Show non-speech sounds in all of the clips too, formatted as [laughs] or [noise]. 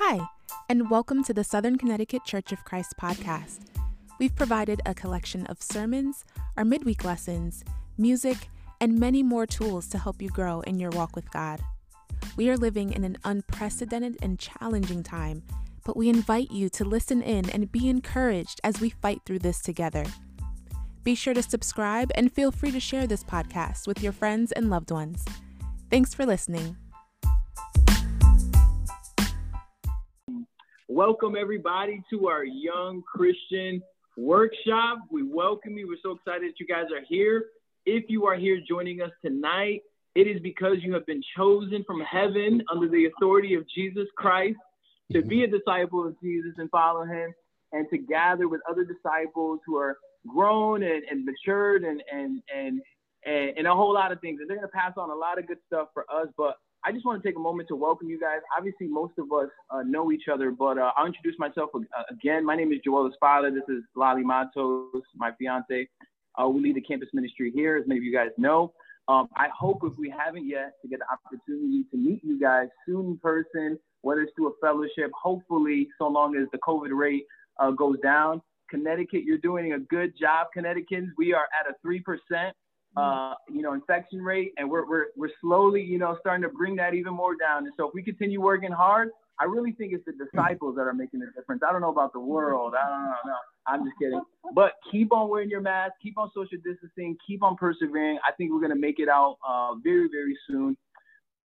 Hi, and welcome to the Southern Connecticut Church of Christ podcast. We've provided a collection of sermons, our midweek lessons, music, and many more tools to help you grow in your walk with God. We are living in an unprecedented and challenging time, but we invite you to listen in and be encouraged as we fight through this together. Be sure to subscribe and feel free to share this podcast with your friends and loved ones. Thanks for listening. Welcome, everybody, to our Young Christian Workshop. We welcome you. We're so excited that you guys are here. If you are here joining us tonight, it is because you have been chosen from heaven under the authority of Jesus Christ to be a disciple of Jesus and follow him and to gather with other disciples who are grown and, and matured and, and, and, and, and a whole lot of things. And they're going to pass on a lot of good stuff for us. But I just want to take a moment to welcome you guys. Obviously, most of us uh, know each other, but uh, I'll introduce myself uh, again. My name is Joel Espada. This is Lali Matos, my fiance. Uh, we lead the campus ministry here, as many of you guys know. Um, I hope if we haven't yet to get the opportunity to meet you guys soon in person, whether it's through a fellowship, hopefully, so long as the COVID rate uh, goes down. Connecticut, you're doing a good job, Connecticutans. We are at a 3% uh, you know, infection rate, and we're, we're, we're slowly, you know, starting to bring that even more down. And so if we continue working hard, I really think it's the disciples that are making the difference. I don't know about the world. I don't know. No, I'm just kidding. But keep on wearing your mask, keep on social distancing, keep on persevering. I think we're gonna make it out uh, very, very soon.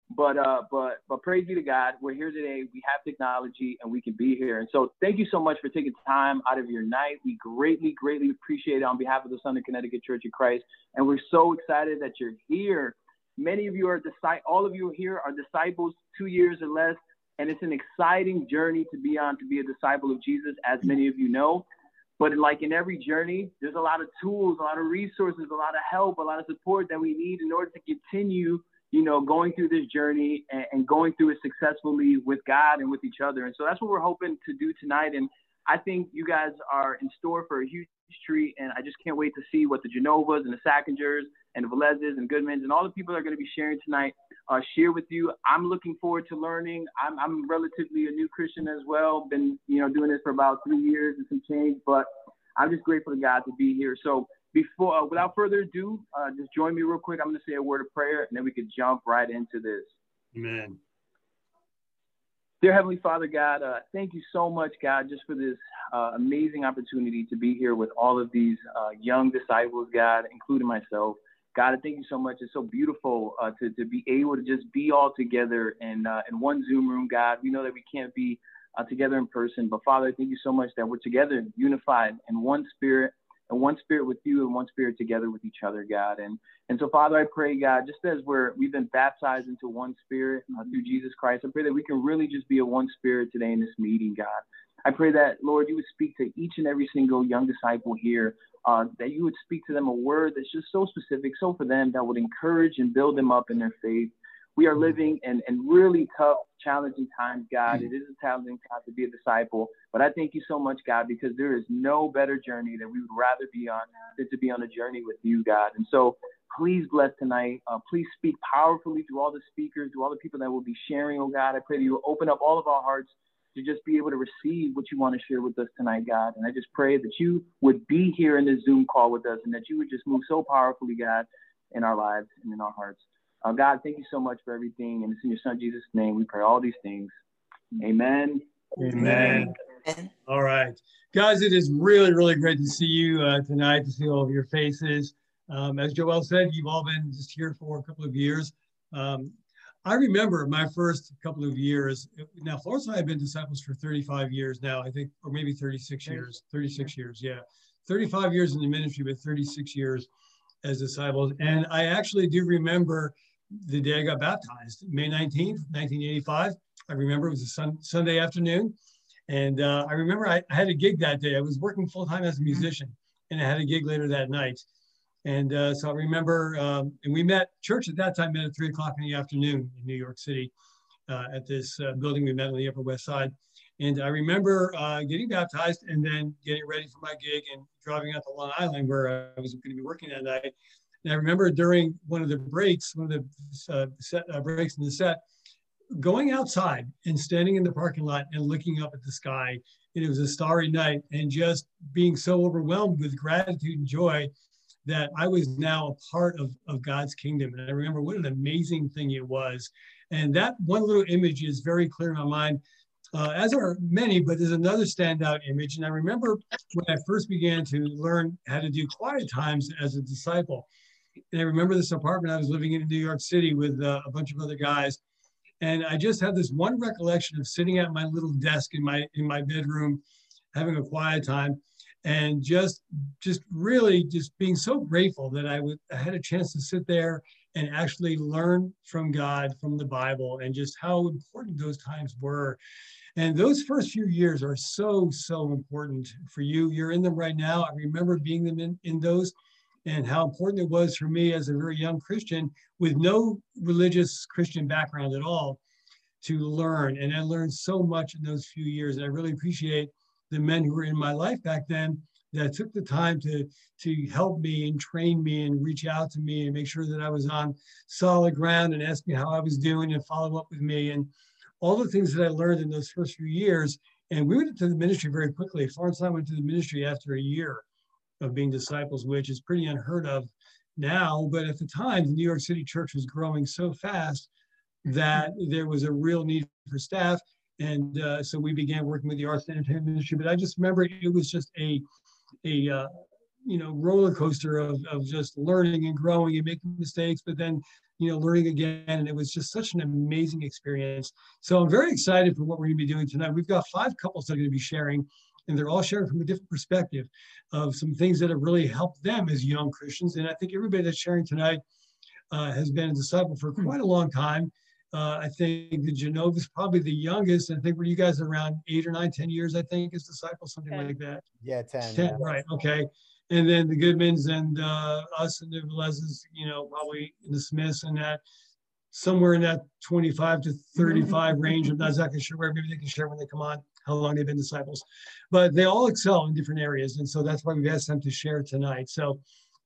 But uh, but but praise be to God, we're here today. We have technology and we can be here. And so thank you so much for taking time out of your night. We greatly, greatly appreciate it on behalf of the Southern Connecticut Church of Christ. And we're so excited that you're here. Many of you are disciples. All of you here are disciples, two years or less, and it's an exciting journey to be on to be a disciple of Jesus, as many of you know. But like in every journey, there's a lot of tools, a lot of resources, a lot of help, a lot of support that we need in order to continue you know, going through this journey and, and, going through it successfully with God and with each other. And so that's what we're hoping to do tonight. And I think you guys are in store for a huge treat. And I just can't wait to see what the Genovas and the Sackingers and the Velezes and Goodmans and all the people that are going to be sharing tonight uh, share with you. I'm looking forward to learning. I'm, I'm relatively a new Christian as well. Been, you know, doing this for about three years and some change, but I'm just grateful to God to be here. So before, uh, without further ado, uh, just join me real quick. I'm going to say a word of prayer, and then we could jump right into this. Amen. Dear Heavenly Father, God, uh, thank you so much, God, just for this uh, amazing opportunity to be here with all of these uh, young disciples, God, including myself. God, I thank you so much. It's so beautiful uh, to, to be able to just be all together in, in one Zoom room, God. We know that we can't be together in person, but Father, thank you so much that we're together, unified in one spirit and one spirit with you and one spirit together with each other, God. And and so, Father, I pray, God, just as we're we've been baptized into one spirit uh, through Jesus Christ, I pray that we can really just be a one spirit today in this meeting, God. I pray that, Lord, you would speak to each and every single young disciple here, uh, that you would speak to them a word that's just so specific, so for them, that would encourage and build them up in their faith. We are living in, in really tough, challenging times, God. It is a challenging time to be a disciple. But I thank you so much, God, because there is no better journey that we would rather be on than to be on a journey with you, God. And so please bless tonight. Uh, please speak powerfully through all the speakers, through all the people that will be sharing, oh God. I pray that you will open up all of our hearts to just be able to receive what you want to share with us tonight, God. And I just pray that you would be here in this Zoom call with us and that you would just move so powerfully, God, in our lives and in our hearts. Uh, God, thank you so much for everything. And it's in your son Jesus' name we pray all these things. Amen. Amen. Amen. All right. Guys, it is really, really great to see you uh, tonight, to see all of your faces. Um, as Joel said, you've all been just here for a couple of years. Um, I remember my first couple of years. Now, Florence and I have been disciples for 35 years now, I think, or maybe 36 years. 36 years, yeah. 35 years in the ministry, but 36 years as disciples. And I actually do remember the day I got baptized, May 19th, 1985. I remember it was a sun, Sunday afternoon. And uh, I remember I, I, had a gig that day. I was working full time as a musician, and I had a gig later that night. And uh, so I remember, um, and we met, church at that time met at three o'clock in the afternoon in New York City uh, at this uh, building we met on the Upper West Side. And I remember uh, getting baptized and then getting ready for my gig and driving out to Long Island where I was going to be working that night. And I remember during one of the breaks, one of the uh, set, uh, breaks in the set, going outside and standing in the parking lot and looking up at the sky. And it was a starry night and just being so overwhelmed with gratitude and joy that I was now a part of, of God's kingdom. And I remember what an amazing thing it was. And that one little image is very clear in my mind, uh, as are many, but there's another standout image. And I remember when I first began to learn how to do quiet times as a disciple. And I remember this apartment I was living in in New York City with uh, a bunch of other guys. And I just had this one recollection of sitting at my little desk in my in my bedroom, having a quiet time, and just just really just being so grateful that I would I had a chance to sit there and actually learn from God, from the Bible, and just how important those times were. And those first few years are so, so important for you. You're in them right now. I remember being them in, in those and how important it was for me as a very young Christian with no religious Christian background at all to learn. And I learned so much in those few years. And I really appreciate the men who were in my life back then that took the time to, to help me and train me and reach out to me and make sure that I was on solid ground and ask me how I was doing and follow up with me. And all the things that I learned in those first few years. And we went into the ministry very quickly. Florence and I went to the ministry after a year of being disciples, which is pretty unheard of now. But at the time, the New York City church was growing so fast that there was a real need for staff. And uh, so we began working with the arts and entertainment ministry. But I just remember it was just a, a uh, you know, roller coaster of, of just learning and growing and making mistakes, but then, you know, learning again. And it was just such an amazing experience. So I'm very excited for what we're going to be doing tonight. We've got five couples that are going to be sharing and they're all sharing from a different perspective of some things that have really helped them as young Christians. And I think everybody that's sharing tonight uh, has been a disciple for quite a long time. Uh, I think the Genova is probably the youngest. I think were you guys around eight or nine, ten years, I think, as disciples, something ten. like that. Yeah, 10. 10, yeah. right. Okay. And then the Goodmans and uh, us and the Velezes, you know, probably the Smiths and that somewhere in that 25 to 35 [laughs] range. I'm not exactly sure where, maybe they can share when they come on how long they've been disciples. But they all excel in different areas. And so that's why we've asked them to share tonight. So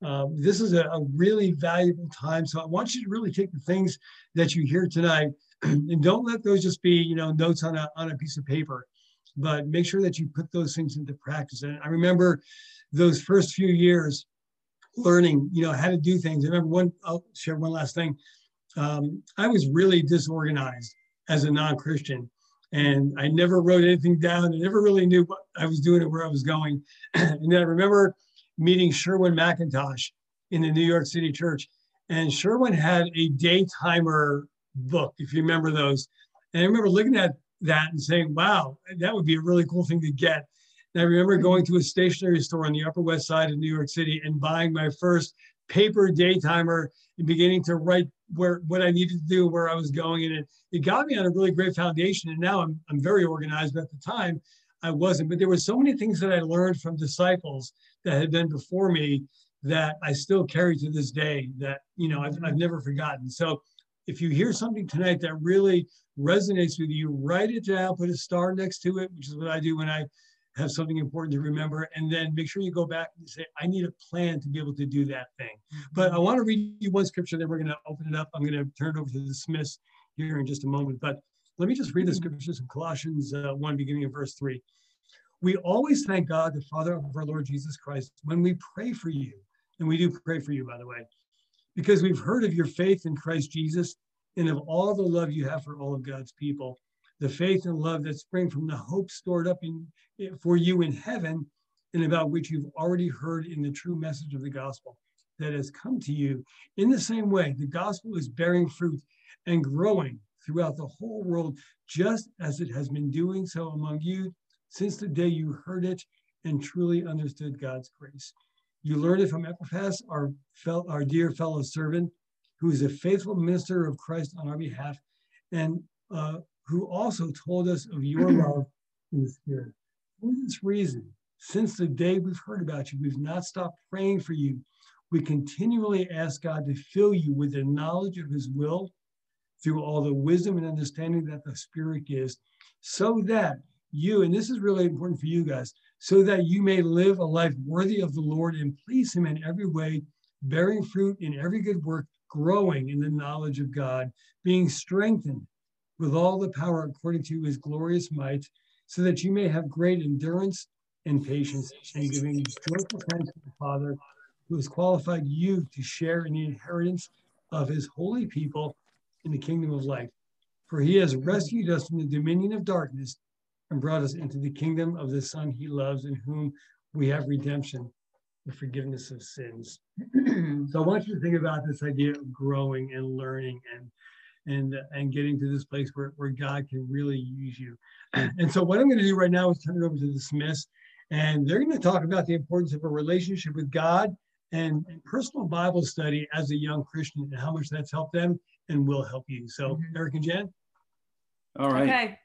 um, this is a, a, really valuable time. So I want you to really take the things that you hear tonight [clears throat] and don't let those just be, you know, notes on a, on a piece of paper, but make sure that you put those things into practice. And I remember those first few years learning, you know, how to do things. I remember one, I'll share one last thing. Um, I was really disorganized as a non-Christian and I never wrote anything down. I never really knew what I was doing or where I was going. [clears throat] and then I remember meeting Sherwin McIntosh in the New York City church, and Sherwin had a day timer book, if you remember those. And I remember looking at that and saying, "Wow, that would be a really cool thing to get." And I remember mm-hmm. going to a stationery store on the Upper West Side of New York City and buying my first paper day timer and beginning to write where what I needed to do, where I was going, and it, it got me on a really great foundation. And now I'm I'm very organized. But at the time, I wasn't. But there were so many things that I learned from disciples that had been before me that I still carry to this day. That you know I've, I've never forgotten. So if you hear something tonight that really resonates with you, write it down, put a star next to it, which is what I do when I have something important to remember, and then make sure you go back and say, I need a plan to be able to do that thing. But I want to read you one scripture, then we're going to open it up. I'm going to turn it over to the Smiths here in just a moment. But let me just read the scriptures from Colossians uh, 1, beginning of verse 3. We always thank God, the Father of our Lord Jesus Christ, when we pray for you. And we do pray for you, by the way, because we've heard of your faith in Christ Jesus and of all the love you have for all of God's people the faith and love that spring from the hope stored up in for you in heaven and about which you've already heard in the true message of the gospel that has come to you. In the same way, the gospel is bearing fruit and growing throughout the whole world, just as it has been doing so among you since the day you heard it and truly understood God's grace. You learned it from Epaphras, our, our dear fellow servant, who is a faithful minister of Christ on our behalf, and uh, who also told us of your [clears throat] love in the Spirit. For this reason, since the day we've heard about you, we've not stopped praying for you. We continually ask God to fill you with the knowledge of his will through all the wisdom and understanding that the Spirit gives, so that you, and this is really important for you guys, so that you may live a life worthy of the Lord and please him in every way, bearing fruit in every good work, growing in the knowledge of God, being strengthened with all the power according to his glorious might, so that you may have great endurance and patience, and giving joyful thanks to the Father, who has qualified you to share in the inheritance of his holy people in the kingdom of light. For he has rescued us from the dominion of darkness and brought us into the kingdom of the Son he loves, in whom we have redemption, the forgiveness of sins. [clears throat] so I want you to think about this idea of growing and learning and and and getting to this place where, where God can really use you. [clears throat] And so what I'm going to do right now is turn it over to the Smiths, and they're going to talk about the importance of a relationship with God and, and personal Bible study as a young Christian and how much that's helped them and will help you. So mm-hmm. Eric and Jen. All right. Okay.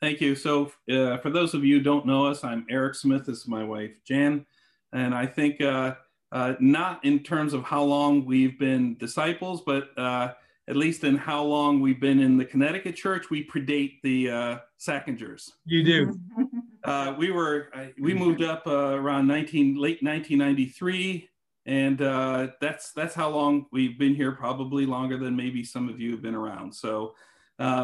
Thank you. So, uh, for those of you who don't know us, I'm Eric Smith. This is my wife, Jan. And I think uh, uh, not in terms of how long we've been disciples, but uh, at least in how long we've been in the Connecticut church, we predate the uh, Sackingers. You do. [laughs] Uh, we were we moved up around 19 late 1993, and that's that's how long we've been here. Probably longer than maybe some of you have been around. So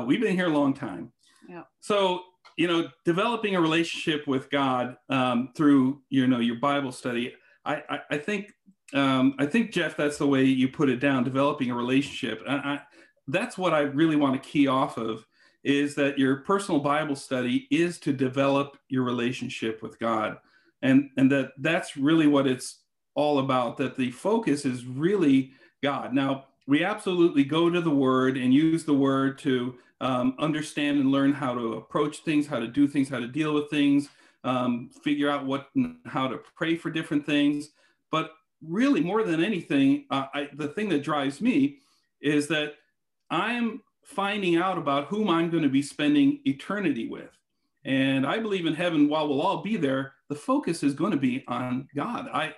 we've been here a long time. Yeah. So, you know, developing a relationship with God um, through, you know, your Bible study, I, I, I think, um, I think Jeff, that's the way you put it down. Developing a relationship. I, I, that's what I really want to key off of is that your personal Bible study is to develop your relationship with God, and and that that's really what it's all about. That the focus is really God. Now we absolutely go to the Word and use the Word to um, understand and learn how to approach things, how to do things, how to deal with things, um, figure out what how to pray for different things. But really, more than anything, uh, I, the thing that drives me is that I am finding out about whom I'm going to be spending eternity with. And I believe in heaven, while we'll all be there, the focus is going to be on God. I,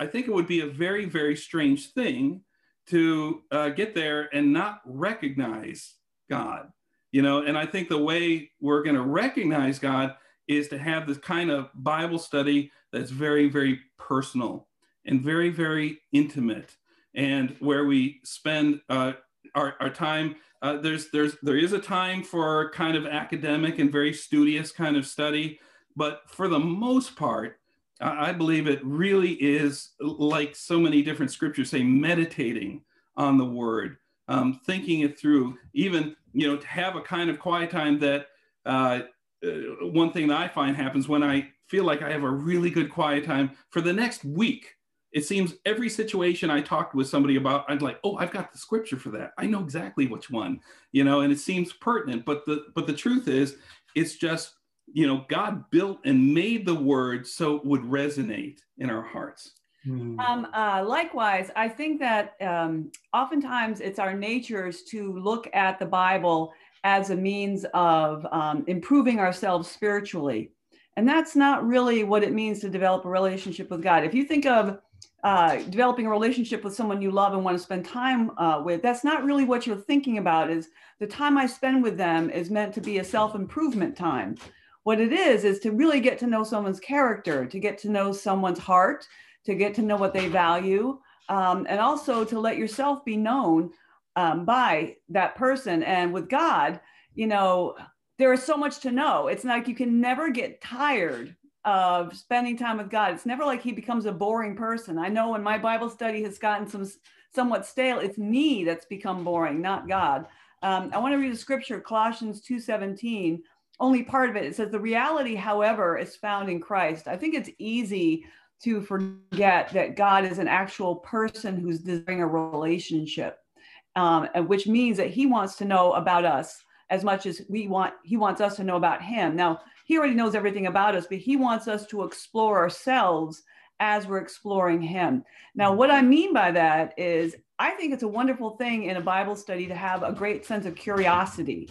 I think it would be a very, very strange thing to uh, get there and not recognize God you know and i think the way we're going to recognize god is to have this kind of bible study that's very very personal and very very intimate and where we spend uh, our, our time uh, there's there's there is a time for kind of academic and very studious kind of study but for the most part i believe it really is like so many different scriptures say meditating on the word um, thinking it through even you know, to have a kind of quiet time that uh, uh, one thing that I find happens when I feel like I have a really good quiet time for the next week. It seems every situation I talked with somebody about, I'm like, oh, I've got the scripture for that. I know exactly which one, you know, and it seems pertinent. But the but the truth is, it's just, you know, God built and made the word so it would resonate in our hearts. Hmm. Um, uh, likewise, I think that um, oftentimes it's our natures to look at the Bible as a means of um, improving ourselves spiritually. And that's not really what it means to develop a relationship with God. If you think of uh, developing a relationship with someone you love and want to spend time uh, with, that's not really what you're thinking about. Is the time I spend with them is meant to be a self improvement time. What it is is to really get to know someone's character, to get to know someone's heart, to get to know what they value, um, and also to let yourself be known um, by that person. And with God, you know, there is so much to know. It's like you can never get tired of spending time with God. It's never like he becomes a boring person. I know when my Bible study has gotten some somewhat stale, it's me that's become boring, not God. Um, I want to read a scripture, Colossians 2:17. Only part of it. It says, "The reality, however, is found in Christ." I think it's easy to forget that God is an actual person who's desiring a relationship, um, which means that He wants to know about us as much as we want. He wants us to know about Him. Now, He already knows everything about us, but He wants us to explore ourselves as we're exploring Him. Now, what I mean by that is, I think it's a wonderful thing in a Bible study to have a great sense of curiosity,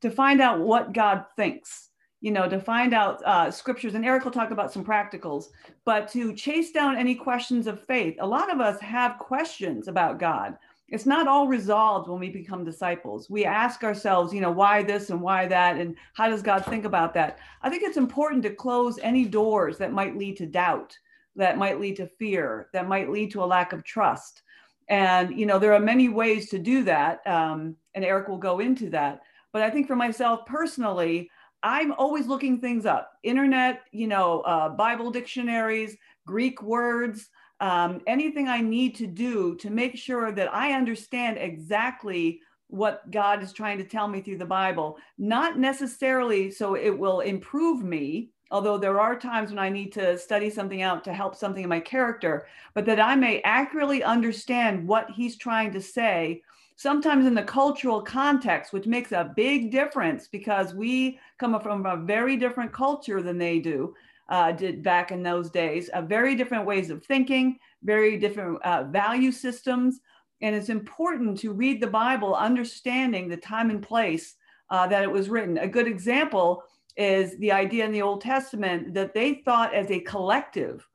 to find out what God thinks you know, to find out uh, scriptures, and Eric will talk about some practicals, but to chase down any questions of faith. A lot of us have questions about God. It's not all resolved when we become disciples. We ask ourselves, you know, why this and why that, and how does God think about that? I think it's important to close any doors that might lead to doubt, that might lead to fear, that might lead to a lack of trust. And, you know, there are many ways to do that. Um, and Eric will go into that But I think for myself personally, I'm always looking things up internet, you know, uh, Bible dictionaries, Greek words, um, anything I need to do to make sure that I understand exactly what God is trying to tell me through the Bible, not necessarily so it will improve me, although there are times when I need to study something out to help something in my character, but that I may accurately understand what he's trying to say, sometimes in the cultural context, which makes a big difference because we come from a very different culture than they do. Uh, did back in those days, uh, very different ways of thinking, very different uh, value systems. And it's important to read the Bible understanding the time and place uh, that it was written. A good example is the idea in the Old Testament that they thought as a collective.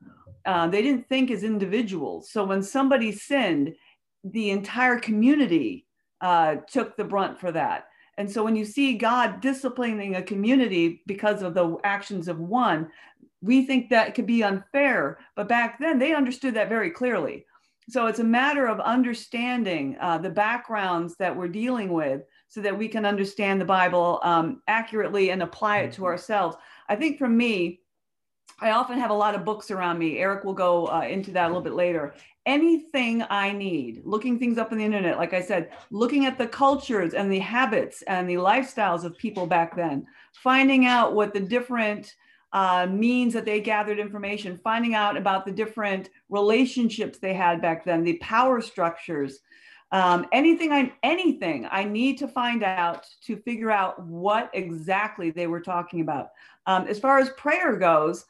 Uh, they didn't think as individuals. So when somebody sinned, the entire community uh, took the brunt for that. And so when you see God disciplining a community because of the actions of one, we think that could be unfair. But back then, they understood that very clearly. So it's a matter of understanding uh, the backgrounds that we're dealing with so that we can understand the Bible um, accurately and apply it to mm-hmm. ourselves. I think for me, I often have a lot of books around me. Eric will go uh, into that a little bit later. Anything I need, looking things up on the internet, like I said, looking at the cultures and the habits and the lifestyles of people back then, finding out what the different uh, means that they gathered information, finding out about the different relationships they had back then, the power structures, um, anything I anything I need to find out to figure out what exactly they were talking about. Um, as far as prayer goes,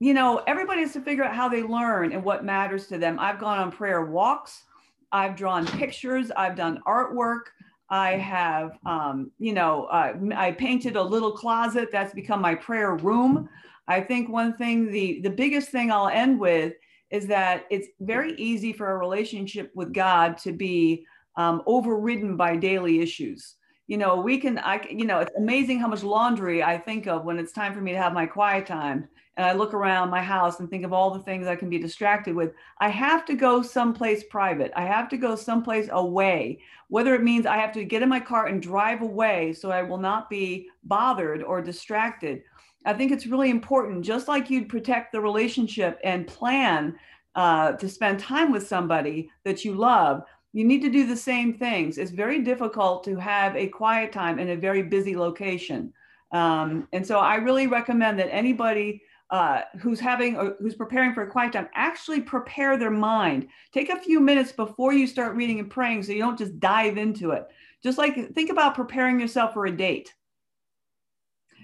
you know, everybody has to figure out how they learn and what matters to them. I've gone on prayer walks. I've drawn pictures. I've done artwork. I have, um, you know, uh, I painted a little closet that's become my prayer room. I think one thing, the the biggest thing I'll end with is that it's very easy for a relationship with God to be um, overridden by daily issues. You know, we can, I, you know, it's amazing how much laundry I think of when it's time for me to have my quiet time. And I look around my house and think of all the things I can be distracted with. I have to go someplace private. I have to go someplace away, whether it means I have to get in my car and drive away so I will not be bothered or distracted I think it's really important, just like you'd protect the relationship and plan uh, to spend time with somebody that you love, you need to do the same things. It's very difficult to have a quiet time in a very busy location. Um, and so I really recommend that anybody uh, who's having or who's preparing for a quiet time actually prepare their mind. Take a few minutes before you start reading and praying so you don't just dive into it. Just like think about preparing yourself for a date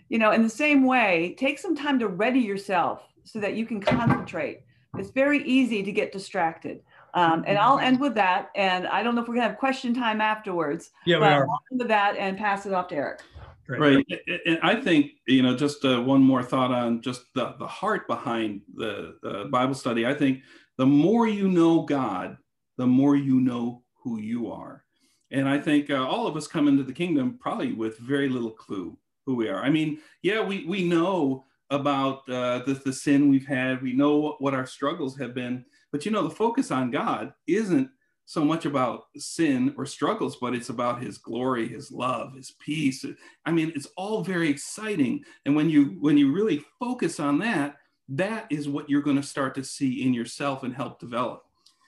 you know, in the same way, take some time to ready yourself so that you can concentrate. It's very easy to get distracted. Um, and I'll end with that. And I don't know if we're gonna have question time afterwards. Yeah, we are. I'll end with that and pass it off to Eric. Great. Right. And I think, you know, just uh, one more thought on just the, the heart behind the, the Bible study. I think the more you know God, the more you know who you are. And I think uh, all of us come into the kingdom probably with very little clue who we are. I mean, yeah, we we know about uh, the the sin we've had. We know what, what our struggles have been. But you know, the focus on God isn't so much about sin or struggles, but it's about His glory, His love, His peace. I mean, it's all very exciting. And when you when you really focus on that, that is what you're going to start to see in yourself and help develop.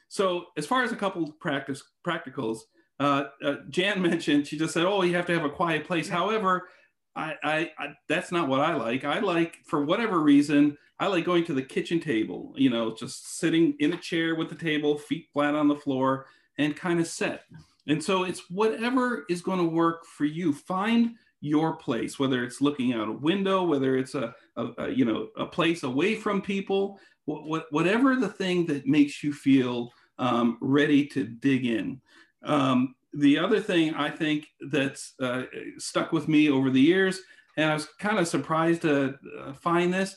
So, as far as a couple practice practicals, uh, uh, Jan [laughs] mentioned she just said, "Oh, you have to have a quiet place." However, I, I, I, that's not what I like. I like, for whatever reason, I like going to the kitchen table, you know, just sitting in a chair with the table, feet flat on the floor, and kind of set. And so it's whatever is going to work for you. Find your place, whether it's looking out a window, whether it's a, a, a you know a place away from people, what, whatever the thing that makes you feel um, ready to dig in. Um, the other thing I think that's uh, stuck with me over the years, and I was kind of surprised to uh, find this,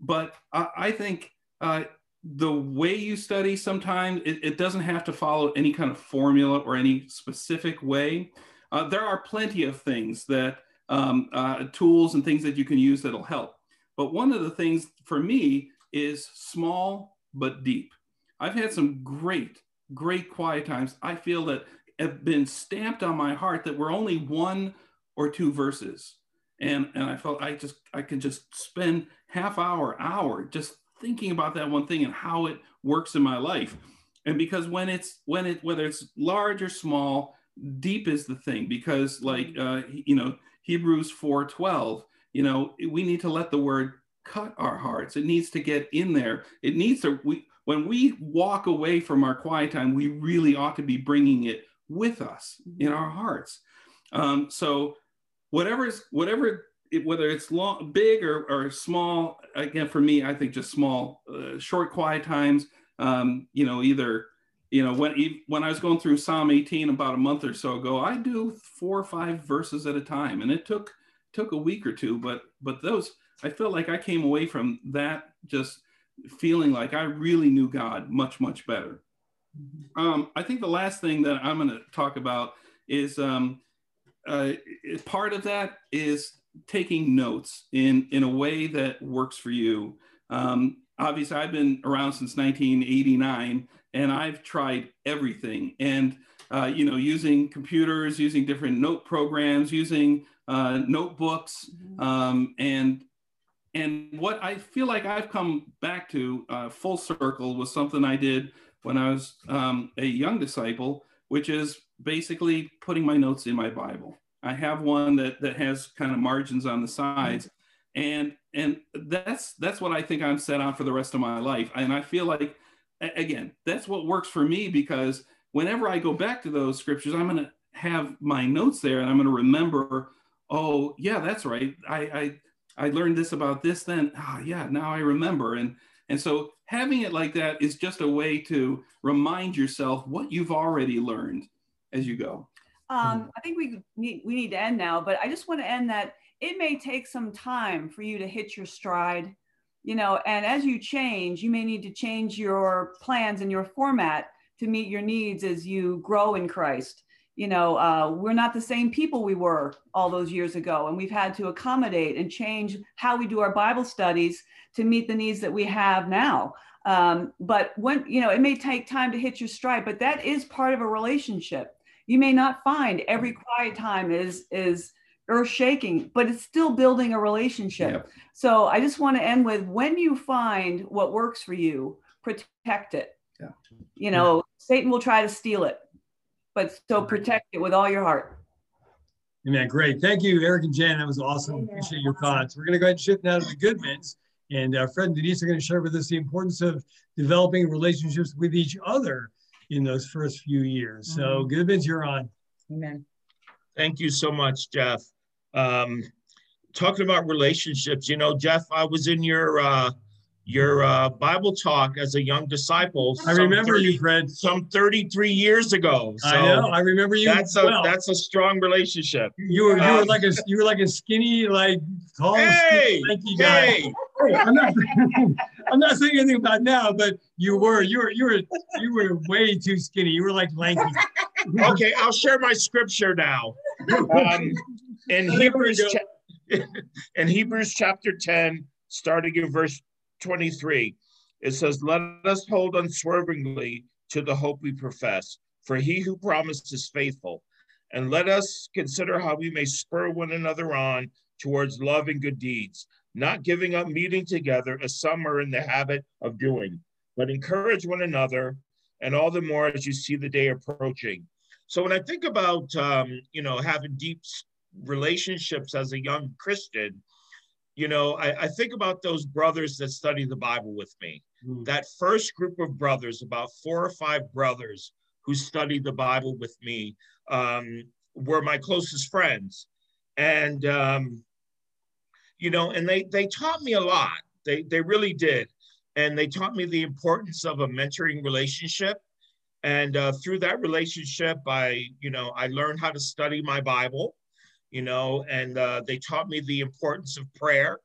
but I, I think uh, the way you study sometimes it, it, doesn't have to follow any kind of formula or any specific way. Uh, there are plenty of things that um, uh, tools and things that you can use that'll help. But one of the things for me is small but deep. I've had some great, great quiet times. I feel that have been stamped on my heart that were only one or two verses. And, and I felt I just I could just spend half hour, hour just thinking about that one thing and how it works in my life. And because when it's when it whether it's large or small, deep is the thing. Because like uh, you know Hebrews four twelve, you know we need to let the word cut our hearts. It needs to get in there. It needs to we when we walk away from our quiet time, we really ought to be bringing it with us in our hearts. Um, so whatever is whatever it, whether it's long, big or, or small, again, for me, I think just small, uh, short, quiet times. Um, you know, either, you know, when when I was going through Psalm 18 about a month or so ago, I do four or five verses at a time, and it took took a week or two, but but those I felt like I came away from that just feeling like I really knew God much much better. Um, I think the last thing that I'm going to talk about is um, uh, part of that is taking notes in in a way that works for you. Um, obviously, I've been around since 1989, and I've tried everything. And uh, you know, using computers, using different note programs, using uh, notebooks, mm-hmm. um, and and what I feel like I've come back to uh, full circle was something I did when I was um, a young disciple, which is basically putting my notes in my Bible. I have one that that has kind of margins on the sides, and and that's that's what I think I'm set on for the rest of my life. And I feel like again, that's what works for me because whenever I go back to those scriptures, I'm going to have my notes there, and I'm going to remember. Oh, yeah, that's right. I I I learned this about this then. Ah, oh, yeah, now I remember. And and so having it like that is just a way to remind yourself what you've already learned as you go. Um, mm-hmm. I think we need we need to end now, but I just want to end that it may take some time for you to hit your stride, you know, and as you change, you may need to change your plans and your format to meet your needs as you grow in Christ. You know, uh, we're not the same people we were all those years ago, and we've had to accommodate and change how we do our Bible studies to meet the needs that we have now. Um, but when you know, it may take time to hit your stride, but that is part of a relationship you may not find every quiet time is is earth shaking, but it's still building a relationship. Yep. So I just want to end with when you find what works for you, protect it. Yeah. You know, yeah. Satan will try to steal it, but so protect it with all your heart. Amen. Great. Thank you, Eric and Jen. That was awesome. Appreciate your thoughts. We're going to go ahead and shift now to the Goodmans. And uh, Fred and Denise are going to share with us the importance of developing relationships with each other in those first few years. Mm-hmm. So Goodmans, you're on. Amen. Thank you so much, Jeff. Um, talking about relationships, you know, Jeff, I was in your uh, your uh, Bible talk as a young disciple. I remember 30, you, Fred. Some 33 years ago. So I know. I remember you. That's a well. that's a strong relationship. You were you um, were like a you were like a skinny, like tall, hey, skinny, guy. Hey. hey, I'm not [laughs] I'm not saying anything about now, but you were you were you were you were way too skinny. You were like lanky. okay, I'll share my scripture now. Um, in [laughs] Hebrews, cha- [laughs] in Hebrews chapter 10, starting in verse 23, it says, Let us hold unswervingly to the hope we profess, for he who promised is faithful. And let us consider how we may spur one another on towards love and good deeds, not giving up meeting together as some are in the habit of doing, but encourage one another, and all the more as you see the day approaching. So when I think about, um, you know, having deep relationships as a young Christian, you know, I, I, think about those brothers that study the Bible with me. Mm. That first group of brothers, about four or five brothers who studied the Bible with me, um, were my closest friends. And, um, you know, and they, they taught me a lot. They, they really did. And they taught me the importance of a mentoring relationship. And uh, through that relationship, I, you know, I learned how to study my Bible you know, and uh, they taught me the importance of prayer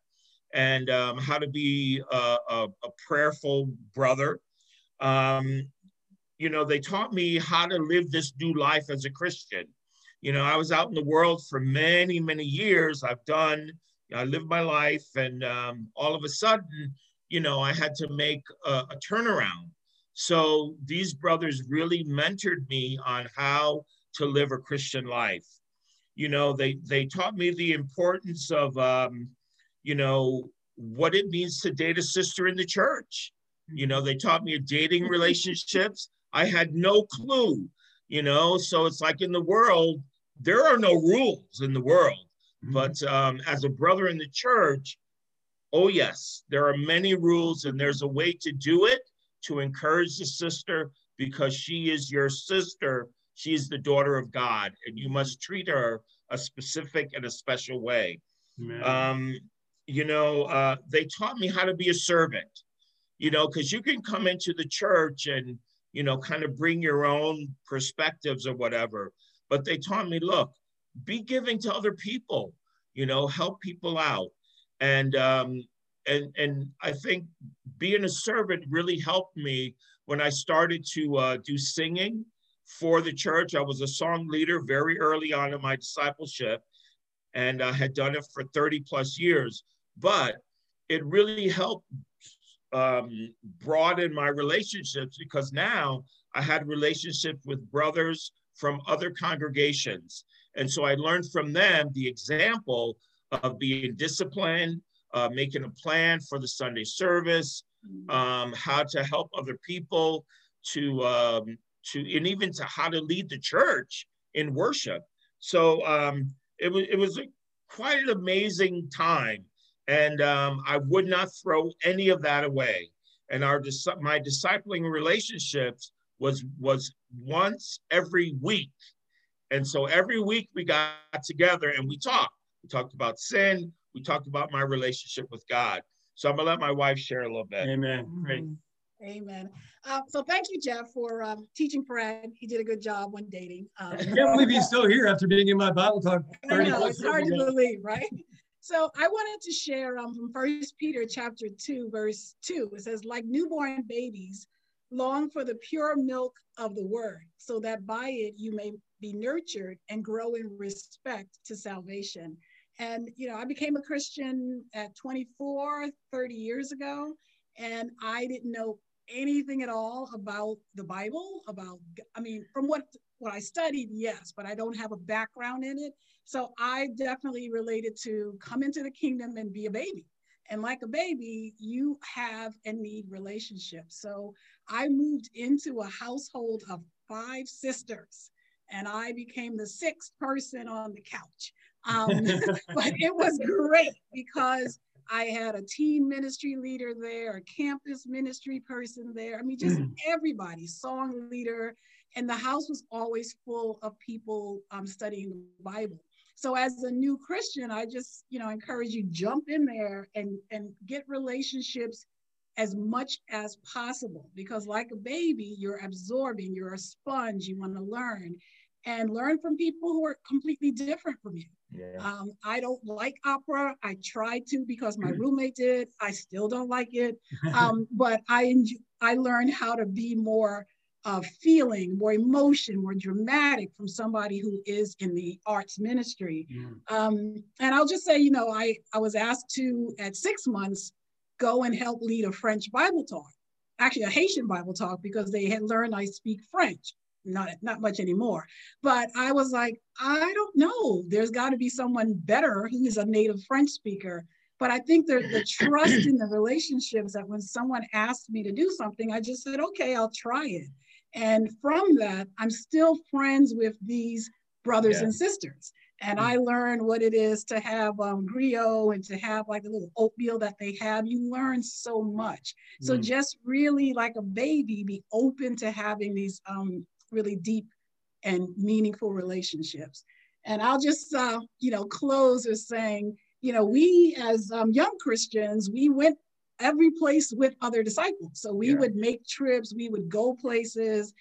and um, how to be a, a, a prayerful brother. Um, you know, they taught me how to live this new life as a Christian. You know, I was out in the world for many, many years. I've done, I lived my life, and um, all of a sudden, you know, I had to make a, a turnaround. So these brothers really mentored me on how to live a Christian life you know, they they taught me the importance of, um, you know, what it means to date a sister in the church. You know, they taught me dating [laughs] relationships. I had no clue, you know, so it's like in the world, there are no rules in the world. Mm-hmm. But um, as a brother in the church, oh, yes, there are many rules, and there's a way to do it to encourage the sister because she is your sister. She's the daughter of God, and you must treat her a specific and a special way. Um, you know, uh, they taught me how to be a servant, you know, because you can come into the church and, you know, kind of bring your own perspectives or whatever. But they taught me, look, be giving to other people, you know, help people out. And um, and and I think being a servant really helped me when I started to uh, do singing for the church. I was a song leader very early on in my discipleship, and I had done it for 30 plus years. But it really helped um, broaden my relationships because now I had relationships with brothers from other congregations. And so I learned from them the example of being disciplined, uh, making a plan for the Sunday service, mm-hmm. um, how to help other people, to um, to and even to how to lead the church in worship. So um, it was it was a, quite an amazing time, and um, I would not throw any of that away. And our my discipling relationships was was once every week, and so every week we got together and we talked. We talked about sin. We talked about my relationship with God. So I'm gonna let my wife share a little bit. Amen. Great. Amen. Uh, so thank you, Jeff, for um, teaching Fred. He did a good job when dating. Um, I can't believe he's still here after being in my Bible talk. I know, it's hard to believe, right? So I wanted to share um, from First Peter chapter 2, verse 2. It says, like newborn babies, long for the pure milk of the word, so that by it you may be nurtured and grow in respect to salvation. And, you know, I became a Christian at 24, 30 years ago, and I didn't know anything at all about the Bible, about, I mean, from what, what I studied, yes, but I don't have a background in it. So I definitely related to come into the kingdom and be a baby. And like a baby, you have and need relationships. So I moved into a household of five sisters, and I became the sixth person on the couch. Um, [laughs] but it was great because I had a team ministry leader there, a campus ministry person there. I mean, just mm. everybody, song leader. And the house was always full of people um, studying the Bible. So as a new Christian, I just, you know, encourage you jump in there and, and get relationships as much as possible because like a baby, you're absorbing, you're a sponge, you want to learn and learn from people who are completely different from you. Yeah. Um, I don't like opera. I tried to because my roommate did. I still don't like it. [laughs] Um, but I enjoy, I learned how to be more uh, feeling, more emotion, more dramatic from somebody who is in the arts ministry. Um, and I'll just say, you know, I, I was asked to, at six months, go and help lead a French Bible talk, actually a Haitian Bible talk, because they had learned I speak French not not much anymore. But I was like, I don't know. There's got to be someone better who is a native French speaker. But I think the, the trust in the relationships that when someone asked me to do something, I just said, okay, I'll try it. And from that, I'm still friends with these brothers yeah. and sisters. And I learned what it is to have um, griot and to have like the little oatmeal that they have. You learn so much. So mm. just really like a baby, be open to having these um, really deep and meaningful relationships. And I'll just, uh, you know, close with saying, you know, we as um, young Christians, we went every place with other disciples. So we yeah. would make trips, we would go places.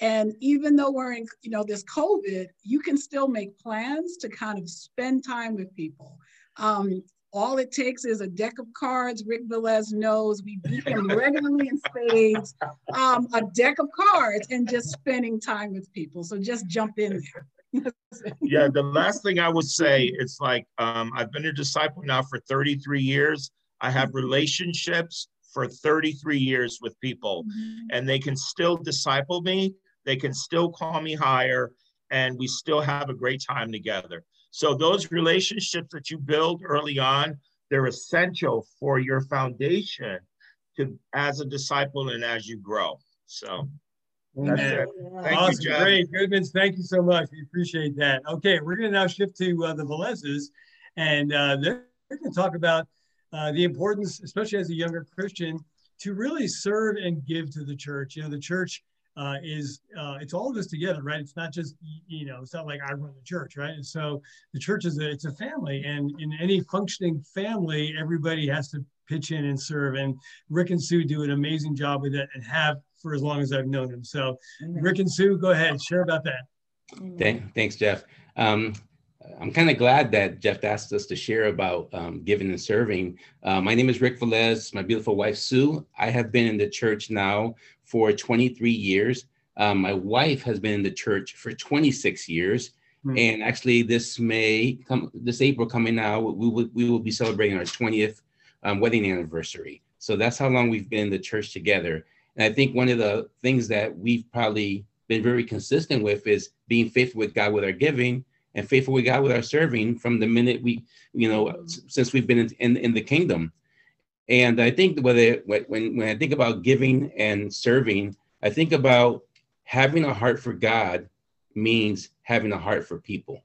And even though we're in, you know, this COVID, you can still make plans to kind of spend time with people. Um, all it takes is a deck of cards. Rick Velez knows we beat him regularly in spades. Um, a deck of cards and just spending time with people. So just jump in there. [laughs] yeah, the last thing I would say, it's like um, I've been a disciple now for 33 years. I have relationships for 33 years with people, mm-hmm. and they can still disciple me. They can still call me higher, and we still have a great time together. So those relationships that you build early on, they're essential for your foundation to as a disciple and as you grow. So that's it. Thank awesome. you, Jeff. Great. Goodmans, thank you so much. We appreciate that. Okay, we're going to now shift to uh, the Velezes, and uh, they're, they're going to talk about uh, the importance, especially as a younger Christian, to really serve and give to the church. You know, the church uh, is uh, it's all of us together, right? It's not just you know, it's not like I run the church, right? And so the church is a, it's a family, and in any functioning family, everybody has to pitch in and serve. And Rick and Sue do an amazing job with it, and have for as long as I've known them. So, Rick and Sue, go ahead, share about that. Thanks, Jeff. Um, I'm kind of glad that Jeff asked us to share about um, giving and serving. Uh, my name is Rick Velez, my beautiful wife, Sue. I have been in the church now for 23 years. Um, my wife has been in the church for 26 years. Mm-hmm. And actually, this May, come this April coming now, we will, we will be celebrating our 20th um, wedding anniversary. So that's how long we've been in the church together. And I think one of the things that we've probably been very consistent with is being faithful with God with our giving and faithful we got with our serving from the minute we, you know, since we've been in, in, in the kingdom. And I think whether when when I think about giving and serving, I think about having a heart for God means having a heart for people.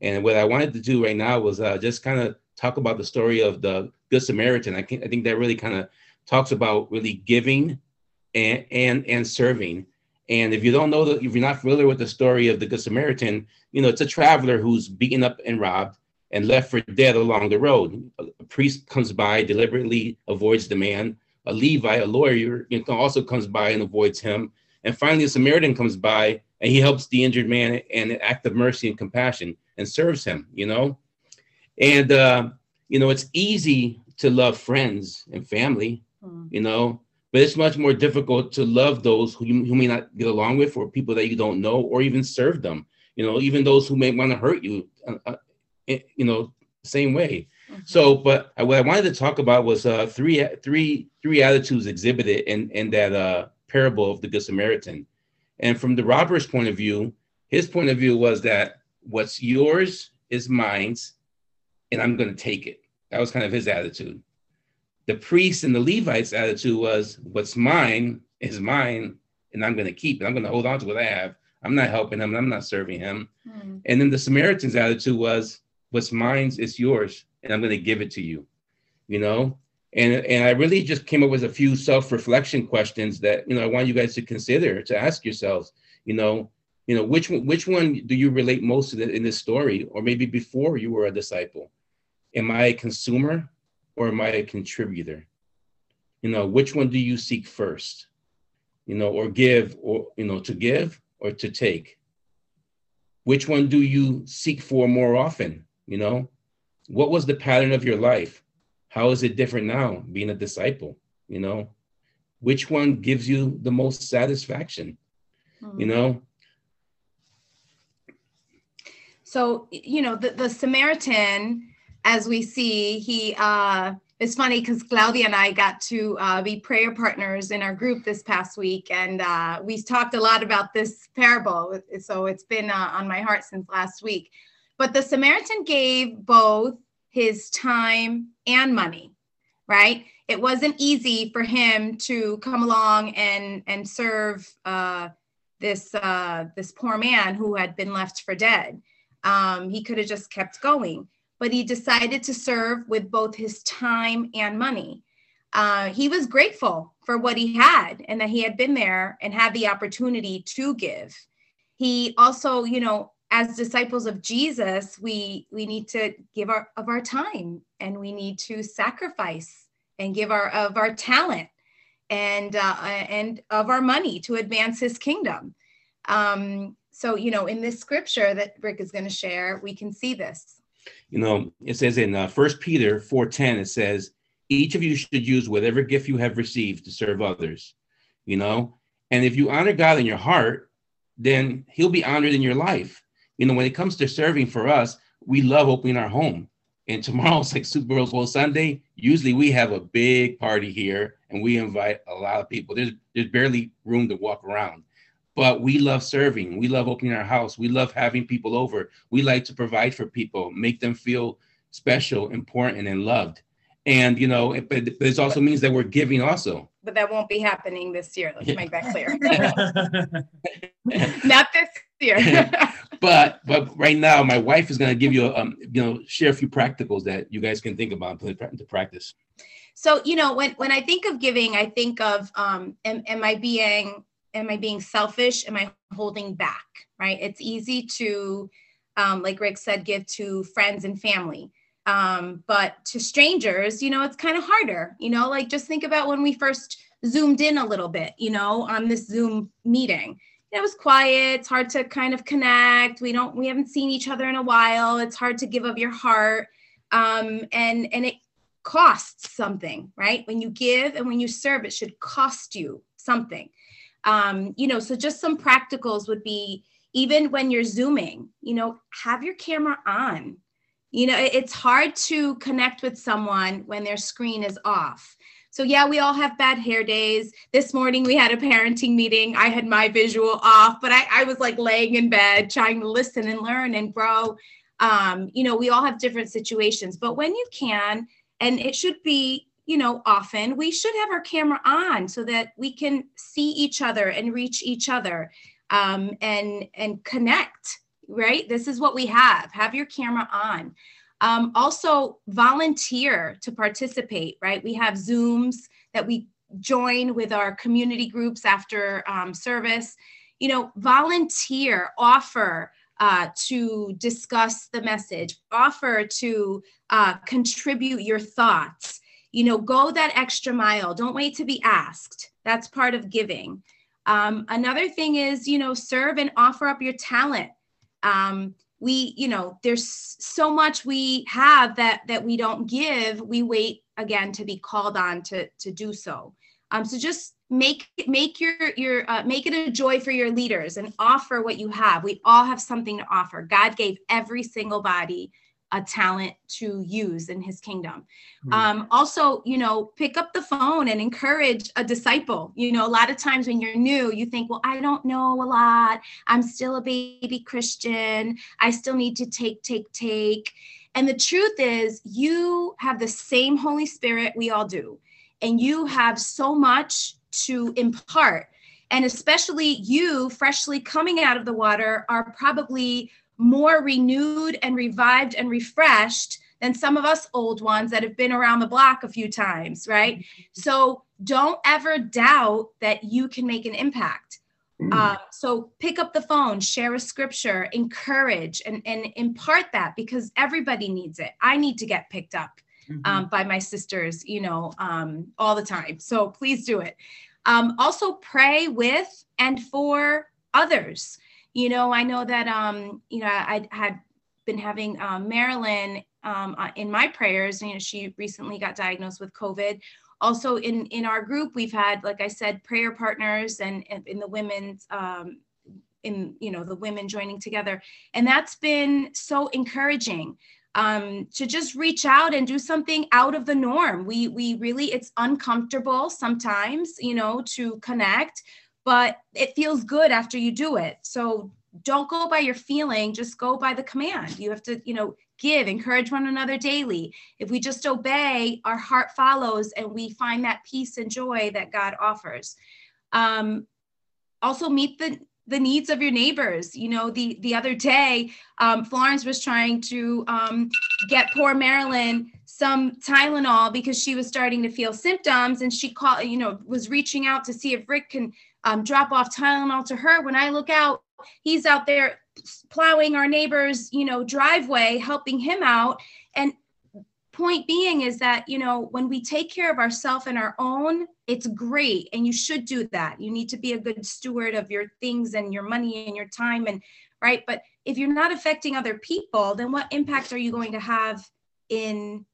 And what I wanted to do right now was uh, just kind of talk about the story of the Good Samaritan. I, can, I think that really kind of talks about really giving and and and serving and if you don't know that, if you're not familiar with the story of the Good Samaritan, you know, it's a traveler who's beaten up and robbed and left for dead along the road. A priest comes by, deliberately avoids the man. A Levi, a lawyer, you know, also comes by and avoids him. And finally, a Samaritan comes by and he helps the injured man in an act of mercy and compassion and serves him, you know? And, uh, you know, it's easy to love friends and family, mm. you know, but it's much more difficult to love those who you, who may not get along with or people that you don't know or even serve them. You know even those who may want to hurt you uh, uh, you know same way. Mm-hmm. so but what i wanted to talk about was uh, three three three attitudes exhibited in in that uh, parable of the good samaritan. And from the robber's point of view his point of view was that what's yours is mine and i'm going to take it. That was kind of his attitude the priests and the Levites' attitude was, what's mine is mine, and I'm going to keep it. I'm going to hold on to what I have. I'm not helping him. I'm not serving him. Mm. And then the Samaritan's attitude was, what's mine is yours, and I'm going to give it to you. You know, and and I really just came up with a few self-reflection questions that you know I want you guys to consider to ask yourselves. You know, you know which one, which one do you relate most to in this story, or maybe before you were a disciple? Am I a consumer or am I a contributor? You know, which one do you seek first? You know, or give, or, you know, to give or to take? Which one do you seek for more often? You know, what was the pattern of your life? How is it different now being a disciple? You know, which one gives you the most satisfaction? Mm-hmm. You know, so you know the, the samaritan as we see, he uh, it's funny because Claudia and I got to uh, be prayer partners in our group this past week, and uh, we talked a lot about this parable. So it's been uh, on my heart since last week. But the Samaritan gave both his time and money, right? It wasn't easy for him to come along and and serve uh, this uh, this poor man who had been left for dead. Um, he could have just kept going but he decided to serve with both his time and money. Uh, he was grateful for what he had and that he had been there and had the opportunity to give. He also, you know, as disciples of Jesus, we we need to give our of our time and we need to sacrifice and give our of our talent and uh, and of our money to advance His kingdom. Um, so, you know, in this scripture that Rick is going to share, we can see this you know, it says in uh, First Peter 4:10, it says, each of you should use whatever gift you have received to serve others, you know. And if you honor God in your heart, then He'll be honored in your life. You know, when it comes to serving for us, we love opening our home. And tomorrow's [laughs] like Super Bowl Sunday. Usually we have a big party here and we invite a lot of people. There's there's barely room to walk around. But we love serving. We love opening our house. We love having people over. We like to provide for people, make them feel special, important, and loved. And you know, it, but this also means that we're giving also. But that won't be happening this year. Let's make that clear. [laughs] Not this year. [laughs] but but right now, my wife is going to give you a, um, you know share a few practicals that you guys can think about and put into practice. So you know, when when I think of giving, I think of um, am, am I being am I being selfish? Am I holding back? Right? It's easy to, um, like Rick said, give to friends and family. Um, but to strangers, you know, it's kind of harder. You know, like just think about when we first zoomed in a little bit, you know, on this Zoom meeting. It was quiet. It's hard to kind of connect. We don't, we haven't seen each other in a while. It's hard to give of your heart. Um, and and it costs something, right? When you give and when you serve, it should cost you something. Um, you know, so just some practicals would be even when you're zooming, you know, have your camera on. You know, it's hard to connect with someone when their screen is off. So yeah, we all have bad hair days. This morning we had a parenting meeting. I had my visual off, but I, I was like laying in bed trying to listen and learn and grow. Um, you know, we all have different situations, but when you can, and it should be you know, often, we should have our camera on so that we can see each other and reach each other um, and and connect. Right, this is what we have. Have your camera on. Um, also, volunteer to participate. Right, we have Zooms that we join with our community groups after um, service. You know, volunteer, offer. Uh, to discuss the message, offer to uh, contribute your thoughts, you know go that extra mile. Don't wait to be asked. That's part of giving. Um, another thing is you know serve and offer up your talent. Um, we you know there's so much we have that that we don't give. We wait again to be called on to to do so. Um, so just make make your your uh, make it a joy for your leaders and offer what you have. We all have something to offer. God gave every single body a talent to use in his kingdom. Mm-hmm. Um, also, you know, pick up the phone and encourage a disciple. You know, a lot of times when you're new, you think, well, I don't know a lot. I'm still a baby Christian. I still need to take, take, take. And the truth is, you have the same Holy Spirit we all do. And you have so much to impart. And especially you, freshly coming out of the water, are probably more renewed and revived and refreshed than some of us old ones that have been around the block a few times, right? So don't ever doubt that you can make an impact. Mm. Uh, so pick up the phone, share a scripture, encourage, and, and impart that because everybody needs it. I need to get picked up mm-hmm. um, by my sisters, you know, um, all the time. So please do it. Um, also, pray with and for others you know, I know that, um, you know, I had been having um, Marilyn um, uh, in my prayers. You know, she recently got diagnosed with COVID. Also, in in our group, we've had, like I said, prayer partners, and, and in the women's, um, in you know, the women joining together, and that's been so encouraging um, to just reach out and do something out of the norm. We we really it's uncomfortable sometimes, you know, to connect, but it feels good after you do it. So don't go by your feeling, just go by the command. You have to, you know, give, encourage one another daily. If we just obey, our heart follows and we find that peace and joy that God offers. Um, also meet the the needs of your neighbors. You know, the the other day, um, Florence was trying to um, get poor Marilyn some Tylenol because she was starting to feel symptoms, and she called, you know, was reaching out to see if Rick can um, drop off Tylenol to her. When I look out, he's out there plowing our neighbor's, you know, driveway, helping him out. And point being is that, you know, when we take care of ourselves and our own, it's great. And you should do that. You need to be a good steward of your things and your money and your time and right. But if you're not affecting other people, then what impact are you going to have in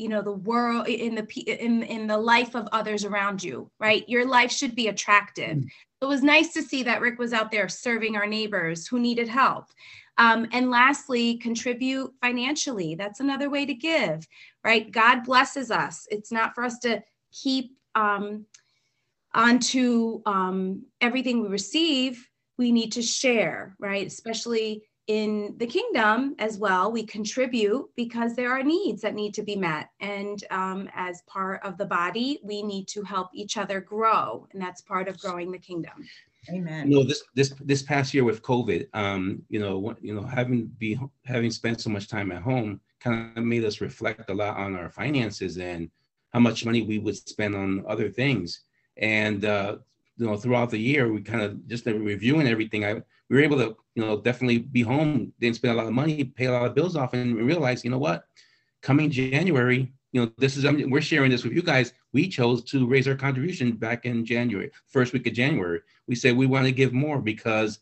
you know the world in the in in the life of others around you right? Your life should be attractive. Mm. it was nice to see that rick was out there serving our neighbors who needed help. Um, and lastly contribute financially. That's another way to give right? God blesses us. It's not for us to keep um, onto um, everything we receive. We need to share, right? Especially in the kingdom as well, we contribute because there are needs that need to be met. And um, as part of the body, we need to help each other grow. And that's part of growing the kingdom. Amen. You know, this this this past year with COVID, um, you know, you know, having be having spent so much time at home kind of made us reflect a lot on our finances and how much money we would spend on other things. And uh, you know, throughout the year, we kind of just reviewing everything. I we were able to, you know, definitely be home, didn't spend a lot of money, pay a lot of bills off, and realize, you know what, coming January, you know, this is I mean, we're sharing this with you guys. We chose to raise our contribution back in January, first week of January. We said we want to give more because,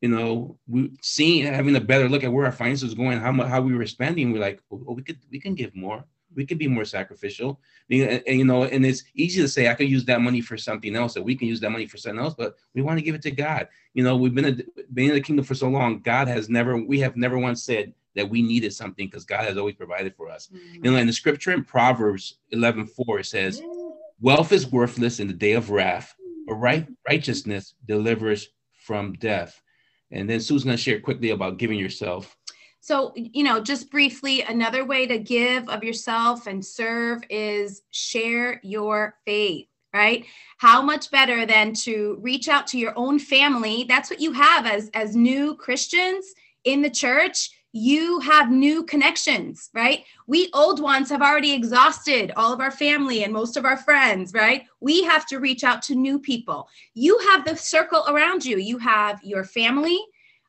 you know, we seeing having a better look at where our finances going, how much how we were spending. We're like, oh, we could we can give more. We could be more sacrificial. And, and, you know, and it's easy to say I could use that money for something else, that we can use that money for something else, but we want to give it to God. You know, we've been a, been in the kingdom for so long. God has never, we have never once said that we needed something because God has always provided for us. Mm-hmm. You know, in the scripture in Proverbs 11 4, it says, Wealth is worthless in the day of wrath, but right righteousness delivers from death. And then Sue's going to share quickly about giving yourself. So, you know, just briefly, another way to give of yourself and serve is share your faith right how much better than to reach out to your own family that's what you have as as new christians in the church you have new connections, right? We old ones have already exhausted all of our family and most of our friends, right? We have to reach out to new people. You have the circle around you. You have your family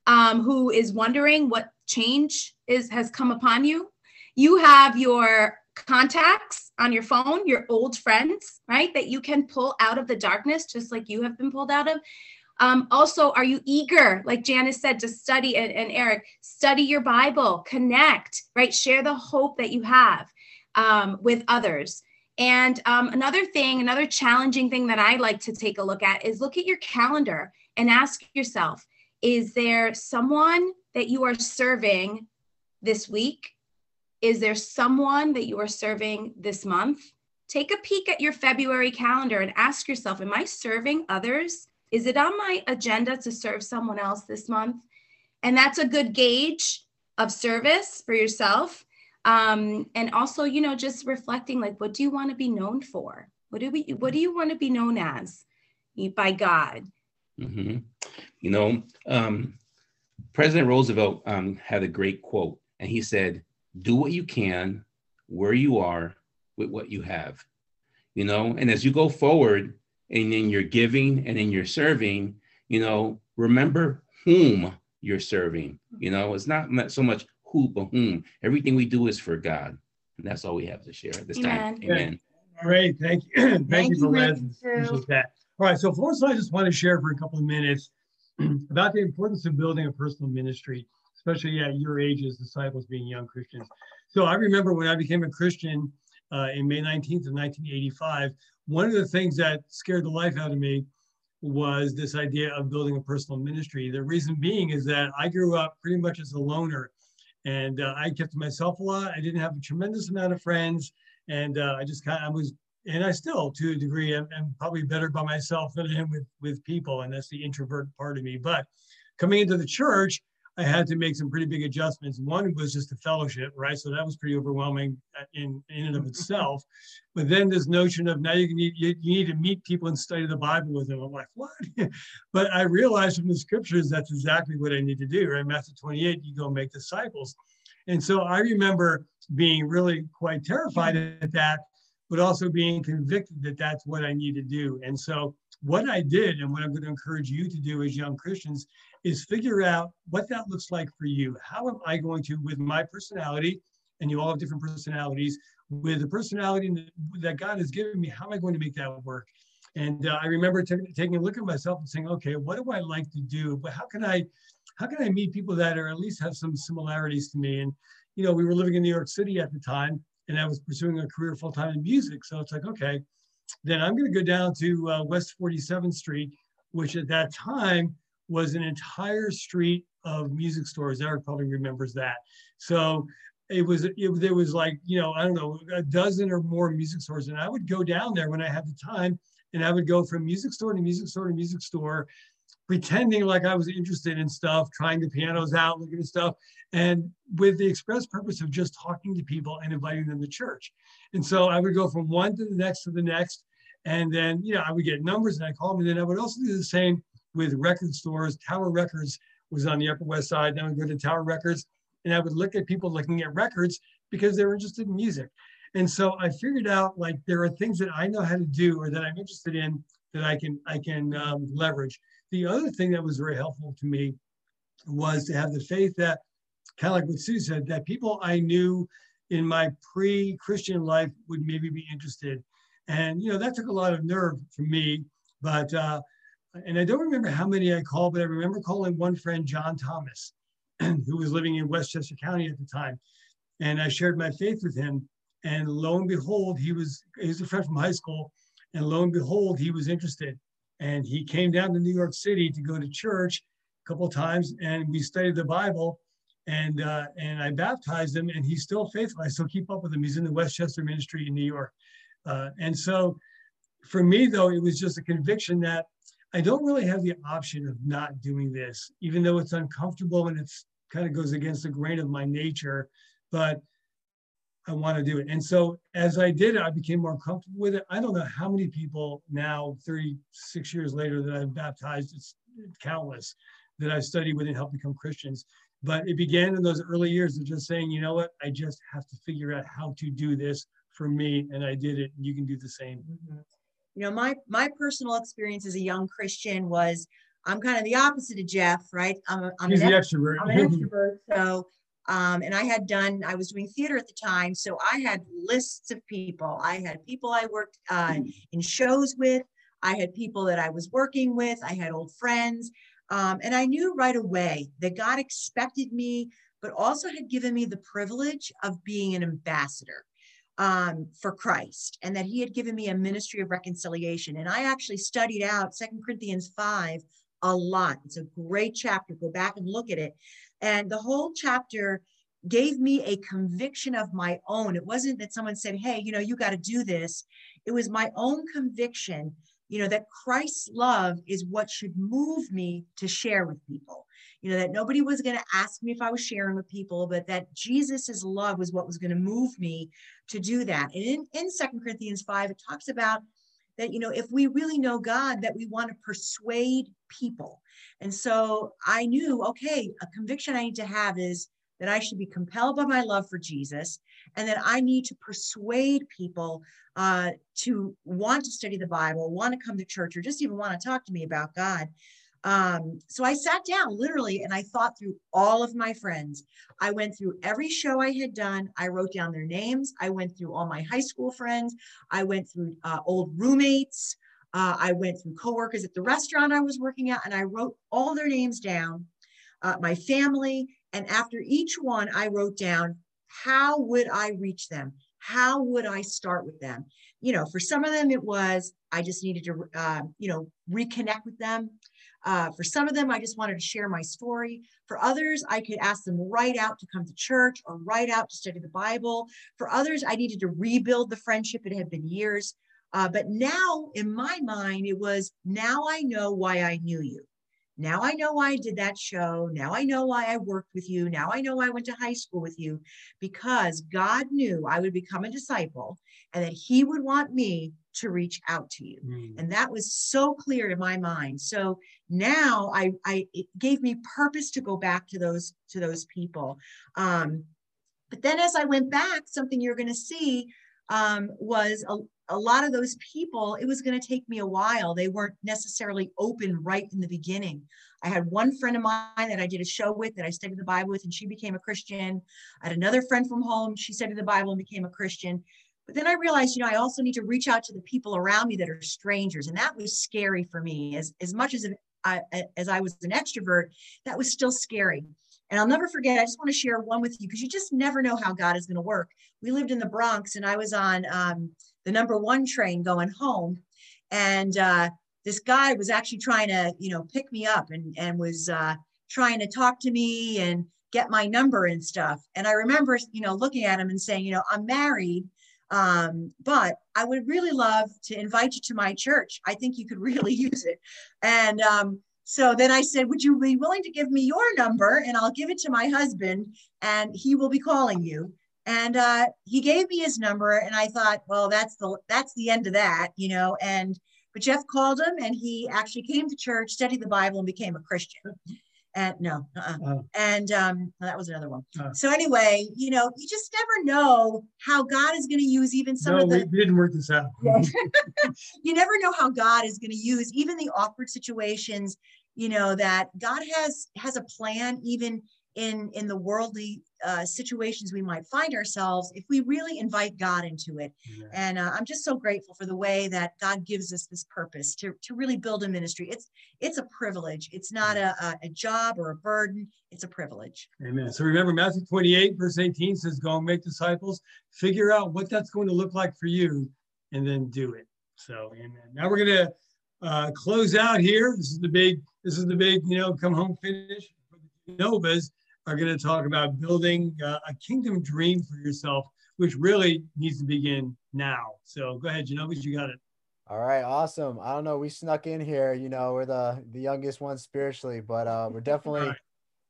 um, who is wondering what change is has come upon you. You have your contacts on your phone, your old friends, right? That you can pull out of the darkness, just like you have been pulled out of. Um, also, are you eager, like Janice said, to study and, and, Eric, study your Bible, connect, right? Share the hope that you have um, with others. And um, another thing, another challenging thing that I like to take a look at is look at your calendar and ask yourself is there someone that you are serving this week? Is there someone that you are serving this month? Take a peek at your February calendar and ask yourself Am I serving others? Is it on my agenda to serve someone else this month? And that's a good gauge of service for yourself. Um, and also, you know, just reflecting like, what do you want to be known for? What do we, what do you want to be known as by God? Mm-hmm. You know, um, President Roosevelt um, had a great quote, and he said, "Do what you can, where you are, with what you have." You know, and as you go forward, and in your giving and in your serving, you know, remember whom you're serving. You know, it's not so much who, but whom. Everything we do is for God. And that's all we have to share at this Amen. time. Amen. All right. Thank you. [clears throat] thank, thank, you for that. All right. So first, I just want to share for a couple of minutes [clears throat] about the importance of building a personal ministry, especially at your age as disciples being young Christians. So I remember when I became a Christian uh, in May 19th of 1985, one of the things that scared the life out of me was this idea of building a personal ministry. The reason being is that I grew up pretty much as a loner and uh, I kept to myself a lot. I didn't have a tremendous amount of friends and uh, I just kind of I was, and I still to a degree am, am probably better by myself than I am with, with people. And that's the introvert part of me. But coming into the church, I had to make some pretty big adjustments. One was just the fellowship, right? So that was pretty overwhelming uh, in, in and of itself. But then this notion of now you need you, you need to meet people and study the Bible with them. I'm like, what? [laughs] but I realized from the scriptures that's exactly what I need to do, right? Matthew 28, you go make disciples. And so I remember being really quite terrified at that, but also being convicted that that's what I need to do. And so what I did and what I'm going to encourage you to do as young Christians is figure out what that looks like for you. How am I going to, with my personality, and you all have different personalities, with the personality that God has given me, how am I going to make that work? And uh, I remember t- taking a look at myself and saying, okay, what do I like to do? But how can I, how can I meet people that are at least have some similarities to me? And you know, we were living in New York City at the time, and I was pursuing a career full time in music. So it's like, okay, then I'm going to go down to uh, West 47th Street, which at that time was an entire street of music stores. Eric probably remembers that. So it was it, there was like you know I don't know a dozen or more music stores, and I would go down there when I had the time, and I would go from music store to music store to music store, pretending like I was interested in stuff, trying the pianos out, looking at stuff, and with the express purpose of just talking to people and inviting them to church. And so I would go from one to the next to the next. And then, you know, I would get numbers and I call them. And then I would also do the same with record stores. Tower Records was on the Upper West Side. Then I would go to Tower Records and I would look at people looking at records because they were interested in music. And so I figured out like there are things that I know how to do or that I'm interested in that I can I can um, leverage. The other thing that was very helpful to me was to have the faith that kind of like what Sue said, that people I knew in my pre-Christian life would maybe be interested. And you know that took a lot of nerve for me, but uh, and I don't remember how many I called, but I remember calling one friend, John Thomas, [clears throat] who was living in Westchester County at the time, and I shared my faith with him. And lo and behold, he was, he was a friend from high school, and lo and behold, he was interested. And he came down to New York City to go to church a couple of times, and we studied the Bible. And uh, and I baptized him, and he's still faithful. I still keep up with him. He's in the Westchester Ministry in New York. Uh, and so, for me though, it was just a conviction that I don't really have the option of not doing this, even though it's uncomfortable and it's kind of goes against the grain of my nature. But I want to do it. And so as I did it, I became more comfortable with it. I don't know how many people now, 36 years later, that I've baptized, it's countless, that I've studied with and helped become Christians. But it began in those early years of just saying, you know what, I just have to figure out how to do this for me. And I did it. And you can do the same. Mm-hmm. You know, my my personal experience as a young Christian was I'm kind of the opposite of Jeff, right? I'm, a, I'm He's an the extrovert. I'm an [laughs] extrovert. So um, and I had done, I was doing theater at the time. So I had lists of people. I had people I worked uh, in shows with. I had people that I was working with. I had old friends. Um, and I knew right away that God expected me, but also had given me the privilege of being an ambassador um, for Christ and that he had given me a ministry of reconciliation. And I actually studied out Second Corinthians 5 a lot. It's a great chapter. Go back and look at it. And the whole chapter gave me a conviction of my own. It wasn't that someone said, hey, you know, you got to do this. It was my own conviction, you know, that Christ's love is what should move me to share with people. You know, that nobody was going to ask me if I was sharing with people, but that Jesus's love was what was going to move me to do that. And in, in 2 Corinthians 5, it talks about that, you know, if we really know God, that we want to persuade people. And so I knew, okay, a conviction I need to have is that I should be compelled by my love for Jesus and that I need to persuade people uh, to want to study the Bible, want to come to church, or just even want to talk to me about God. Um, so I sat down literally and I thought through all of my friends. I went through every show I had done. I wrote down their names. I went through all my high school friends. I went through uh, old roommates. Uh, I went through coworkers at the restaurant I was working at, and I wrote all their names down, uh, my family. And after each one, I wrote down how would I reach them? How would I start with them? You know, for some of them, it was I just needed to, uh, you know, reconnect with them. Uh, for some of them, I just wanted to share my story. For others, I could ask them right out to come to church or right out to study the Bible. For others, I needed to rebuild the friendship. It had been years. Uh, but now in my mind, it was now I know why I knew you. Now I know why I did that show. Now I know why I worked with you. Now I know why I went to high school with you because God knew I would become a disciple and that He would want me to reach out to you. Mm. And that was so clear in my mind. So now I, I it gave me purpose to go back to those to those people. Um, but then as I went back, something you're going to see um, was a, a lot of those people, it was going to take me a while. They weren't necessarily open right in the beginning. I had one friend of mine that I did a show with that I studied the Bible with, and she became a Christian. I had another friend from home. She studied the Bible and became a Christian. But then I realized, you know, I also need to reach out to the people around me that are strangers. And that was scary for me. As, as much as, I, as I was an extrovert, that was still scary. And I'll never forget, I just want to share one with you because you just never know how God is going to work. We lived in the Bronx and I was on um, the number one train going home. And uh, this guy was actually trying to, you know, pick me up and, and was uh, trying to talk to me and get my number and stuff. And I remember, you know, looking at him and saying, you know, I'm married, um, but I would really love to invite you to my church. I think you could [laughs] really use it. And um, so then I said, Would you be willing to give me your number and I'll give it to my husband and he will be calling you? And uh, he gave me his number and I thought, well, that's the that's the end of that, you know. And but Jeff called him and he actually came to church, studied the Bible, and became a Christian. And no, uh-uh. oh. and um, that was another one. Oh. So anyway, you know, you just never know how God is going to use even some no, of the. we didn't work this out. [laughs] you never know how God is going to use even the awkward situations. You know that God has has a plan even in in the worldly uh, situations we might find ourselves if we really invite God into it. Yeah. And uh, I'm just so grateful for the way that God gives us this purpose to, to really build a ministry. It's it's a privilege. It's not a, a, a job or a burden. It's a privilege. Amen. So remember Matthew 28 verse 18 says, "Go and make disciples." Figure out what that's going to look like for you, and then do it. So, amen. Now we're gonna uh, close out here. This is the big. This is the big. You know, come home finish. Novas are going to talk about building uh, a kingdom dream for yourself, which really needs to begin now. So go ahead, Genovese, you got it. All right, awesome. I don't know, we snuck in here. You know, we're the the youngest ones spiritually, but uh, we're definitely right.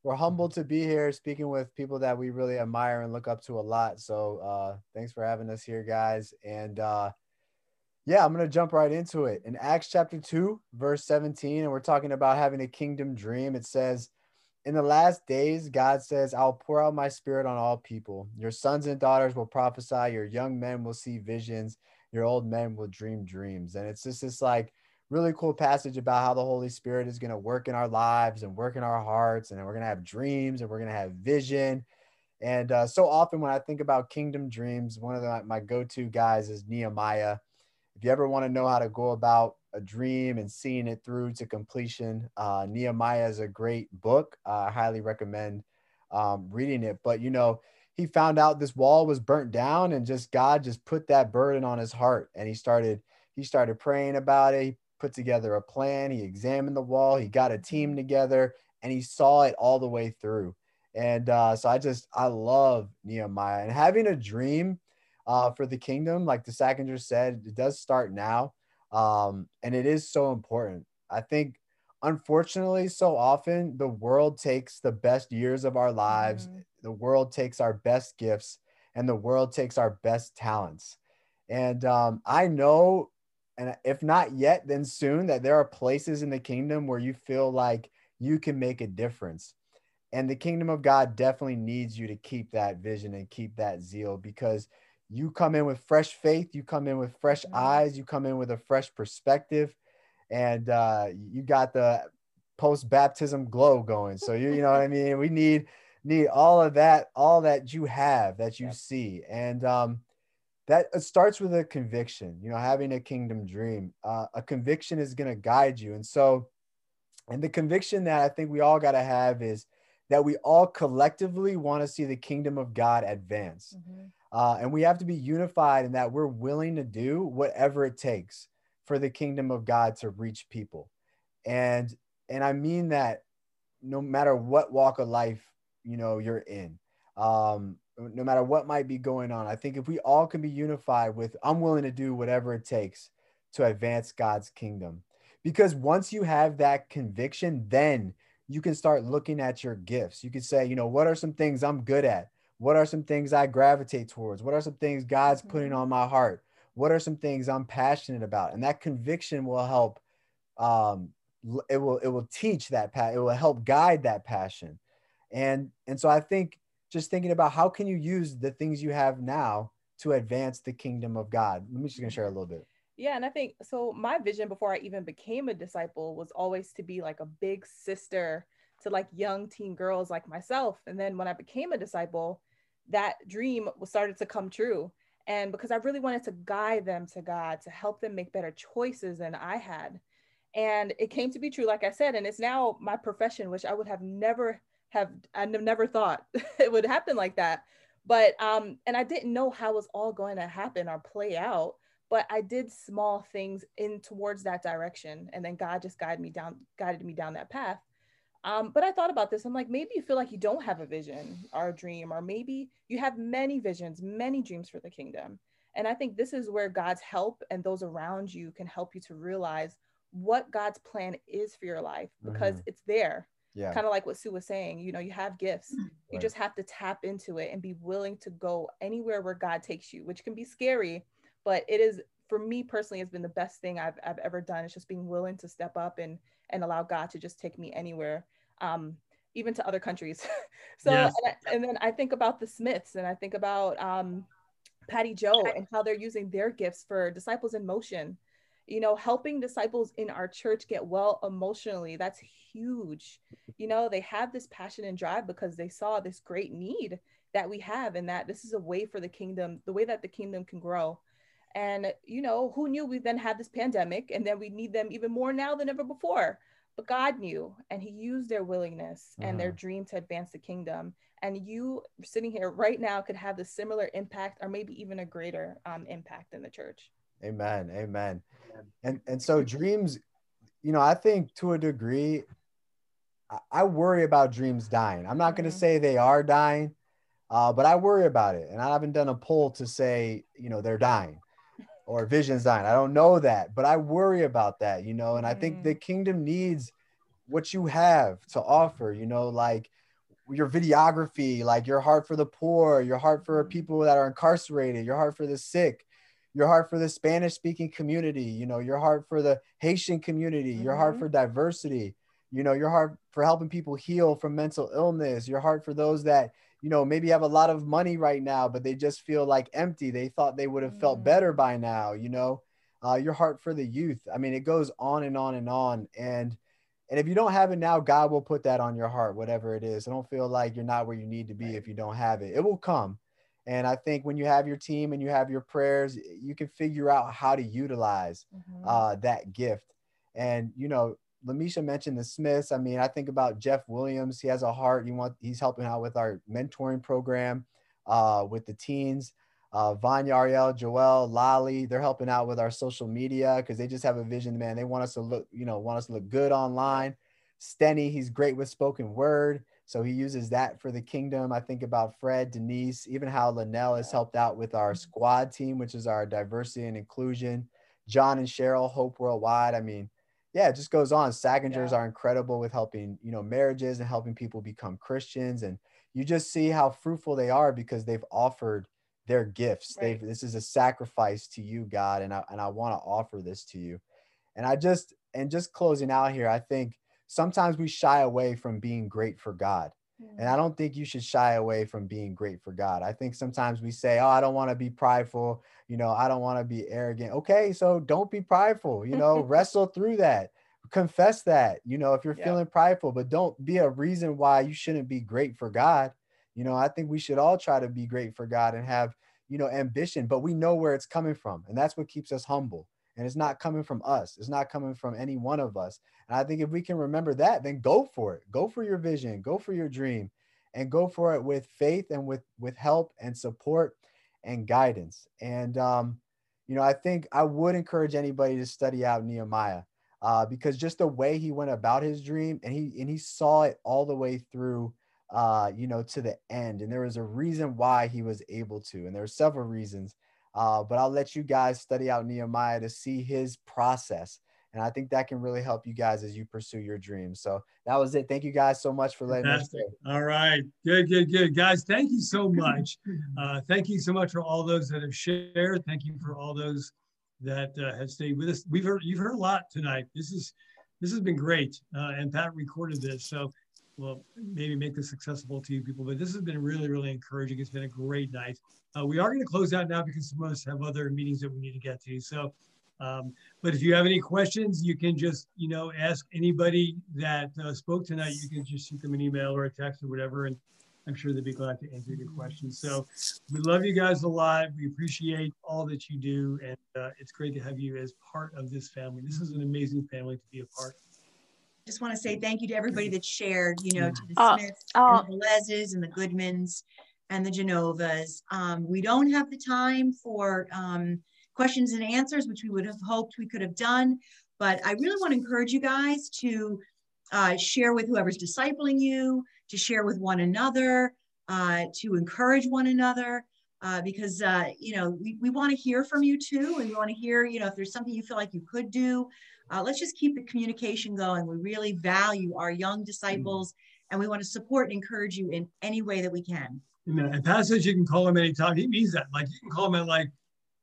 we're humbled to be here, speaking with people that we really admire and look up to a lot. So uh, thanks for having us here, guys. And uh, yeah, I'm gonna jump right into it. In Acts chapter two, verse 17, and we're talking about having a kingdom dream. It says in the last days, God says, I'll pour out my spirit on all people. Your sons and daughters will prophesy, your young men will see visions, your old men will dream dreams. And it's just this like really cool passage about how the Holy Spirit is going to work in our lives and work in our hearts, and we're going to have dreams and we're going to have vision. And uh, so often when I think about kingdom dreams, one of the, my go to guys is Nehemiah. If you ever want to know how to go about a dream and seeing it through to completion. Uh, Nehemiah is a great book. Uh, I highly recommend um, reading it. But you know, he found out this wall was burnt down, and just God just put that burden on his heart, and he started he started praying about it. He put together a plan. He examined the wall. He got a team together, and he saw it all the way through. And uh, so I just I love Nehemiah and having a dream uh, for the kingdom, like the Sackinger said, it does start now um, and it is so important. I think, unfortunately, so often the world takes the best years of our lives, mm-hmm. the world takes our best gifts, and the world takes our best talents. And um, I know, and if not yet, then soon, that there are places in the kingdom where you feel like you can make a difference. And the kingdom of God definitely needs you to keep that vision and keep that zeal because you come in with fresh faith you come in with fresh mm-hmm. eyes you come in with a fresh perspective and uh, you got the post baptism glow going. So you you know what i mean? We need need all of that all that you have that you yeah. see. And um that it starts with a conviction you know having a kingdom dream. Uh, a conviction is going to guide you. And so and the conviction that i think we all got to have is that we all collectively want to see the kingdom of god advance. Mm-hmm uh, and we have to be unified in that we're willing to do whatever it takes for the kingdom of God to reach people. And and I mean that no matter what walk of life you know you're in, um, no matter what might be going on, I think if we all can be unified with I'm willing to do whatever it takes to advance God's kingdom. Because once you have that conviction, then you can start looking at your gifts. You can say, you know, what are some things I'm good at? What are some things I gravitate towards? What are some things God's putting mm-hmm. on my heart? What are some things I'm passionate about? And that conviction will help. Um, it will it will teach that path. It will help guide that passion, and and so I think just thinking about how can you use the things you have now to advance the kingdom of God. Let me just gonna share a little bit. Yeah, and I think so. My vision before I even became a disciple was always to be like a big sister to like young teen girls like myself. And then when I became a disciple, that dream started to come true. And because I really wanted to guide them to God, to help them make better choices than I had. And it came to be true, like I said, and it's now my profession, which I would have never have, I never thought [laughs] it would happen like that. But, um, and I didn't know how it was all going to happen or play out, but I did small things in towards that direction. And then God just guided me down, guided me down that path. Um, but I thought about this. I'm like, maybe you feel like you don't have a vision or a dream, or maybe you have many visions, many dreams for the kingdom. And I think this is where God's help and those around you can help you to realize what God's plan is for your life because Mhm. it's there. Yeah. Kind of like what Sue was saying, you know, you have gifts. You Right. just have to tap into it and be willing to go anywhere where God takes you, which can be scary, but it is for me personally has been the best thing I've, I've ever done. It's just being willing to step up and and allow God to just take me anywhere. Um, even to other countries. [laughs] so Yes. and, I- and then I think about the Smiths and I think about um, Patty Joe and how they're using their gifts for disciples in motion. You know, helping disciples in our church get well emotionally. That's huge. You know, they have this passion and drive because they saw this great need that we have and that this is a way for the kingdom, the way that the kingdom can grow. And you know, who knew we then had this pandemic and then we need them even more now than ever before. But God knew and he used their willingness and their Mhm. dream to advance the kingdom. And you sitting here right now could have the similar impact or maybe even a greater um, impact in the church. Amen. Amen. And and so dreams, you know, I think to a degree, I, I worry about dreams dying. I'm not going to say they are dying, uh, but I worry about it. And I haven't done a poll to say, you know, they're dying or Vision dying. I don't know that, but I worry about that, you know. And I think the kingdom needs what you have to offer, you know, like your videography, like your heart for the poor, your heart for people that are incarcerated, your heart for the sick, your heart for the Spanish speaking community, you know, your heart for the Haitian community, your heart Mhm. for diversity, you know, your heart for helping people heal from mental illness, your heart for those that, you know, maybe have a lot of money right now, but they just feel like empty. They thought they would have felt better by now, you know, uh, your heart for the youth. I mean, it goes on and on and on. And and if you don't have it now, God will put that on your heart, whatever it is. I don't feel like you're not where you need to be if you don't have it. It will come. And I think when you have your team and you have your prayers, you can figure out how to utilize uh, that gift. And you know, Lamisha mentioned the Smiths. I mean, I think about Jeff Williams. He has a heart. He want he's helping out with our mentoring program uh, with the teens. Uh, Vanya, Ariel, Joel, Lolly, they're helping out with our social media because they just have a vision, man. They want us to look, you know, want us to look good online. Stenny, he's great with spoken word. So he uses that for the kingdom. I think about Fred, Denise, even how Linnell has helped out with our squad team, which is our diversity and inclusion. John and Cheryl, Hope Worldwide. I mean, yeah, it just goes on. Sagingers are incredible with helping, you know, marriages and helping people become Christians. And you just see how fruitful they are because they've offered their gifts. They've this is a sacrifice to you, God, and I and I want to offer this to you. And I just and just closing out here, I think sometimes we shy away from being great for God. And mm. I don't think you should shy away from being great for God. I think sometimes we say, "Oh, I don't want to be prideful, you know, I don't want to be arrogant." Okay, so don't be prideful, you know, [laughs] wrestle through that. Confess that, you know, if you're Yeah. feeling prideful, but don't be a reason why you shouldn't be great for God. You know, I think we should all try to be great for God and have, you know, ambition, but we know where it's coming from. And that's what keeps us humble. And it's not coming from us. It's not coming from any one of us. And I think if we can remember that, then go for it. Go for your vision, go for your dream, and go for it with faith and with with help and support and guidance. And um, you know, I think I would encourage anybody to study out Nehemiah uh, because just the way he went about his dream and he and he saw it all the way through uh, you know, to the end. And there was a reason why he was able to, and there are several reasons. Uh, but I'll let you guys study out Nehemiah to see his process. And I think that can really help you guys as you pursue your dreams. So that was it. Thank you guys so much for letting us Fantastic. All right. Good, good, good. Guys, thank you so much. Uh, thank you so much for all those that have shared. Thank you for all those that uh, have stayed with us. We've heard you've heard a lot tonight. This is this has been great. Uh, and Pat recorded this. So we'll maybe make this accessible to you people. But this has been really, really encouraging. It's been a great night. Uh, we are going to close out now because some of us have other meetings that we need to get to. So um, but if you have any questions, you can just, you know, ask anybody that uh, spoke tonight. You can just shoot them an email or a text or whatever, and I'm sure they'd be glad to answer your questions. So we love you guys a lot. We appreciate all that you do, and uh, it's great to have you as part of this family. This is an amazing family to be a part. Just want to say thank you to everybody that shared, you know, to the Oh, Smiths oh. and the Leses and the Goodmans and the Genovas. Um, we don't have the time for um, questions and answers, which we would have hoped we could have done. But I really want to encourage you guys to uh, share with whoever's discipling you, to share with one another, uh, to encourage one another. uh, because uh, you know we, we want to hear from you too and we want to hear you know if there's something you feel like you could do uh, let's just keep the communication going we really value our young disciples and we want to support and encourage you in any way that we can Amen. And Passage, you can call him anytime. He means that. Like you can call him at like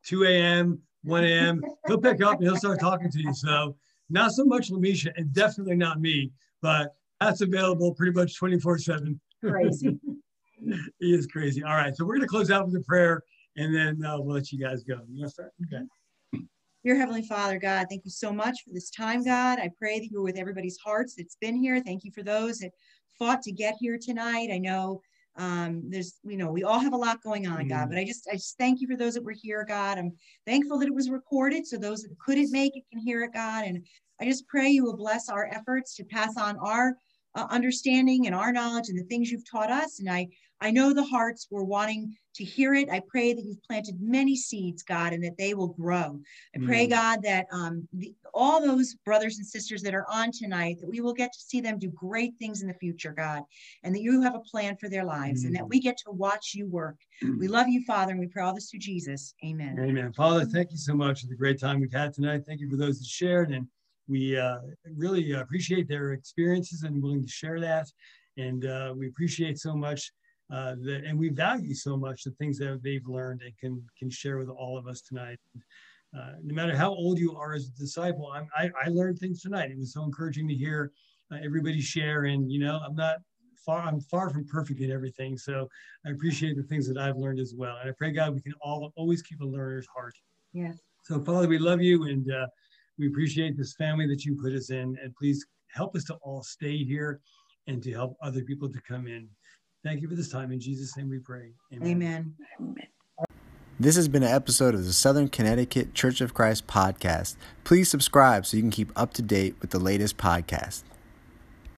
2 a.m., 1 a.m. he'll pick up and he'll start talking to you. So not so much Lamisha and definitely not me, but that's available pretty much 24 7. Crazy. [laughs] he is crazy. All right. So we're going to close out with a prayer and then uh, we'll let you guys go. You want to start? Okay. Dear Heavenly Father, God, thank you so much for this time, God. I pray that you're with everybody's hearts that's been here. Thank you for those that fought to get here tonight. I know um, there's, you know, we all have a lot going on, God, mm. but I just, I just thank you for those that were here, God. I'm thankful that it was recorded so those that couldn't make it can hear it, God. And I just pray you will bless our efforts to pass on our uh, understanding and our knowledge and the things you've taught us. And I, I know the hearts were wanting to hear it. I pray that you've planted many seeds, God, and that they will grow. I pray, mm. God, that um, the, all those brothers and sisters that are on tonight, that we will get to see them do great things in the future, God, and that you have a plan for their lives mm. and that mm. we get to watch you work. Mm. We love you, Father, and we pray all this through Jesus. Amen. Amen. Father, thank you so much for the great time we've had tonight. Thank you for those that shared and we uh, really appreciate their experiences and willing to share that. And uh, we appreciate so much uh, that, and we value so much the things that they've learned and can can share with all of us tonight. Uh, no matter how old you are as a disciple, I'm, I, I learned things tonight. It was so encouraging to hear uh, everybody share. And you know, I'm not far, I'm far from perfect in everything. So I appreciate the things that I've learned as well. And I pray God we can all always keep a learner's heart. Yes. So Father, we love you and uh, we appreciate this family that you put us in. And please help us to all stay here and to help other people to come in. Thank you for this time. In Jesus' name we pray. Amen. Amen. This has been an episode of the Southern Connecticut Church of Christ podcast. Please subscribe so you can keep up to date with the latest podcast.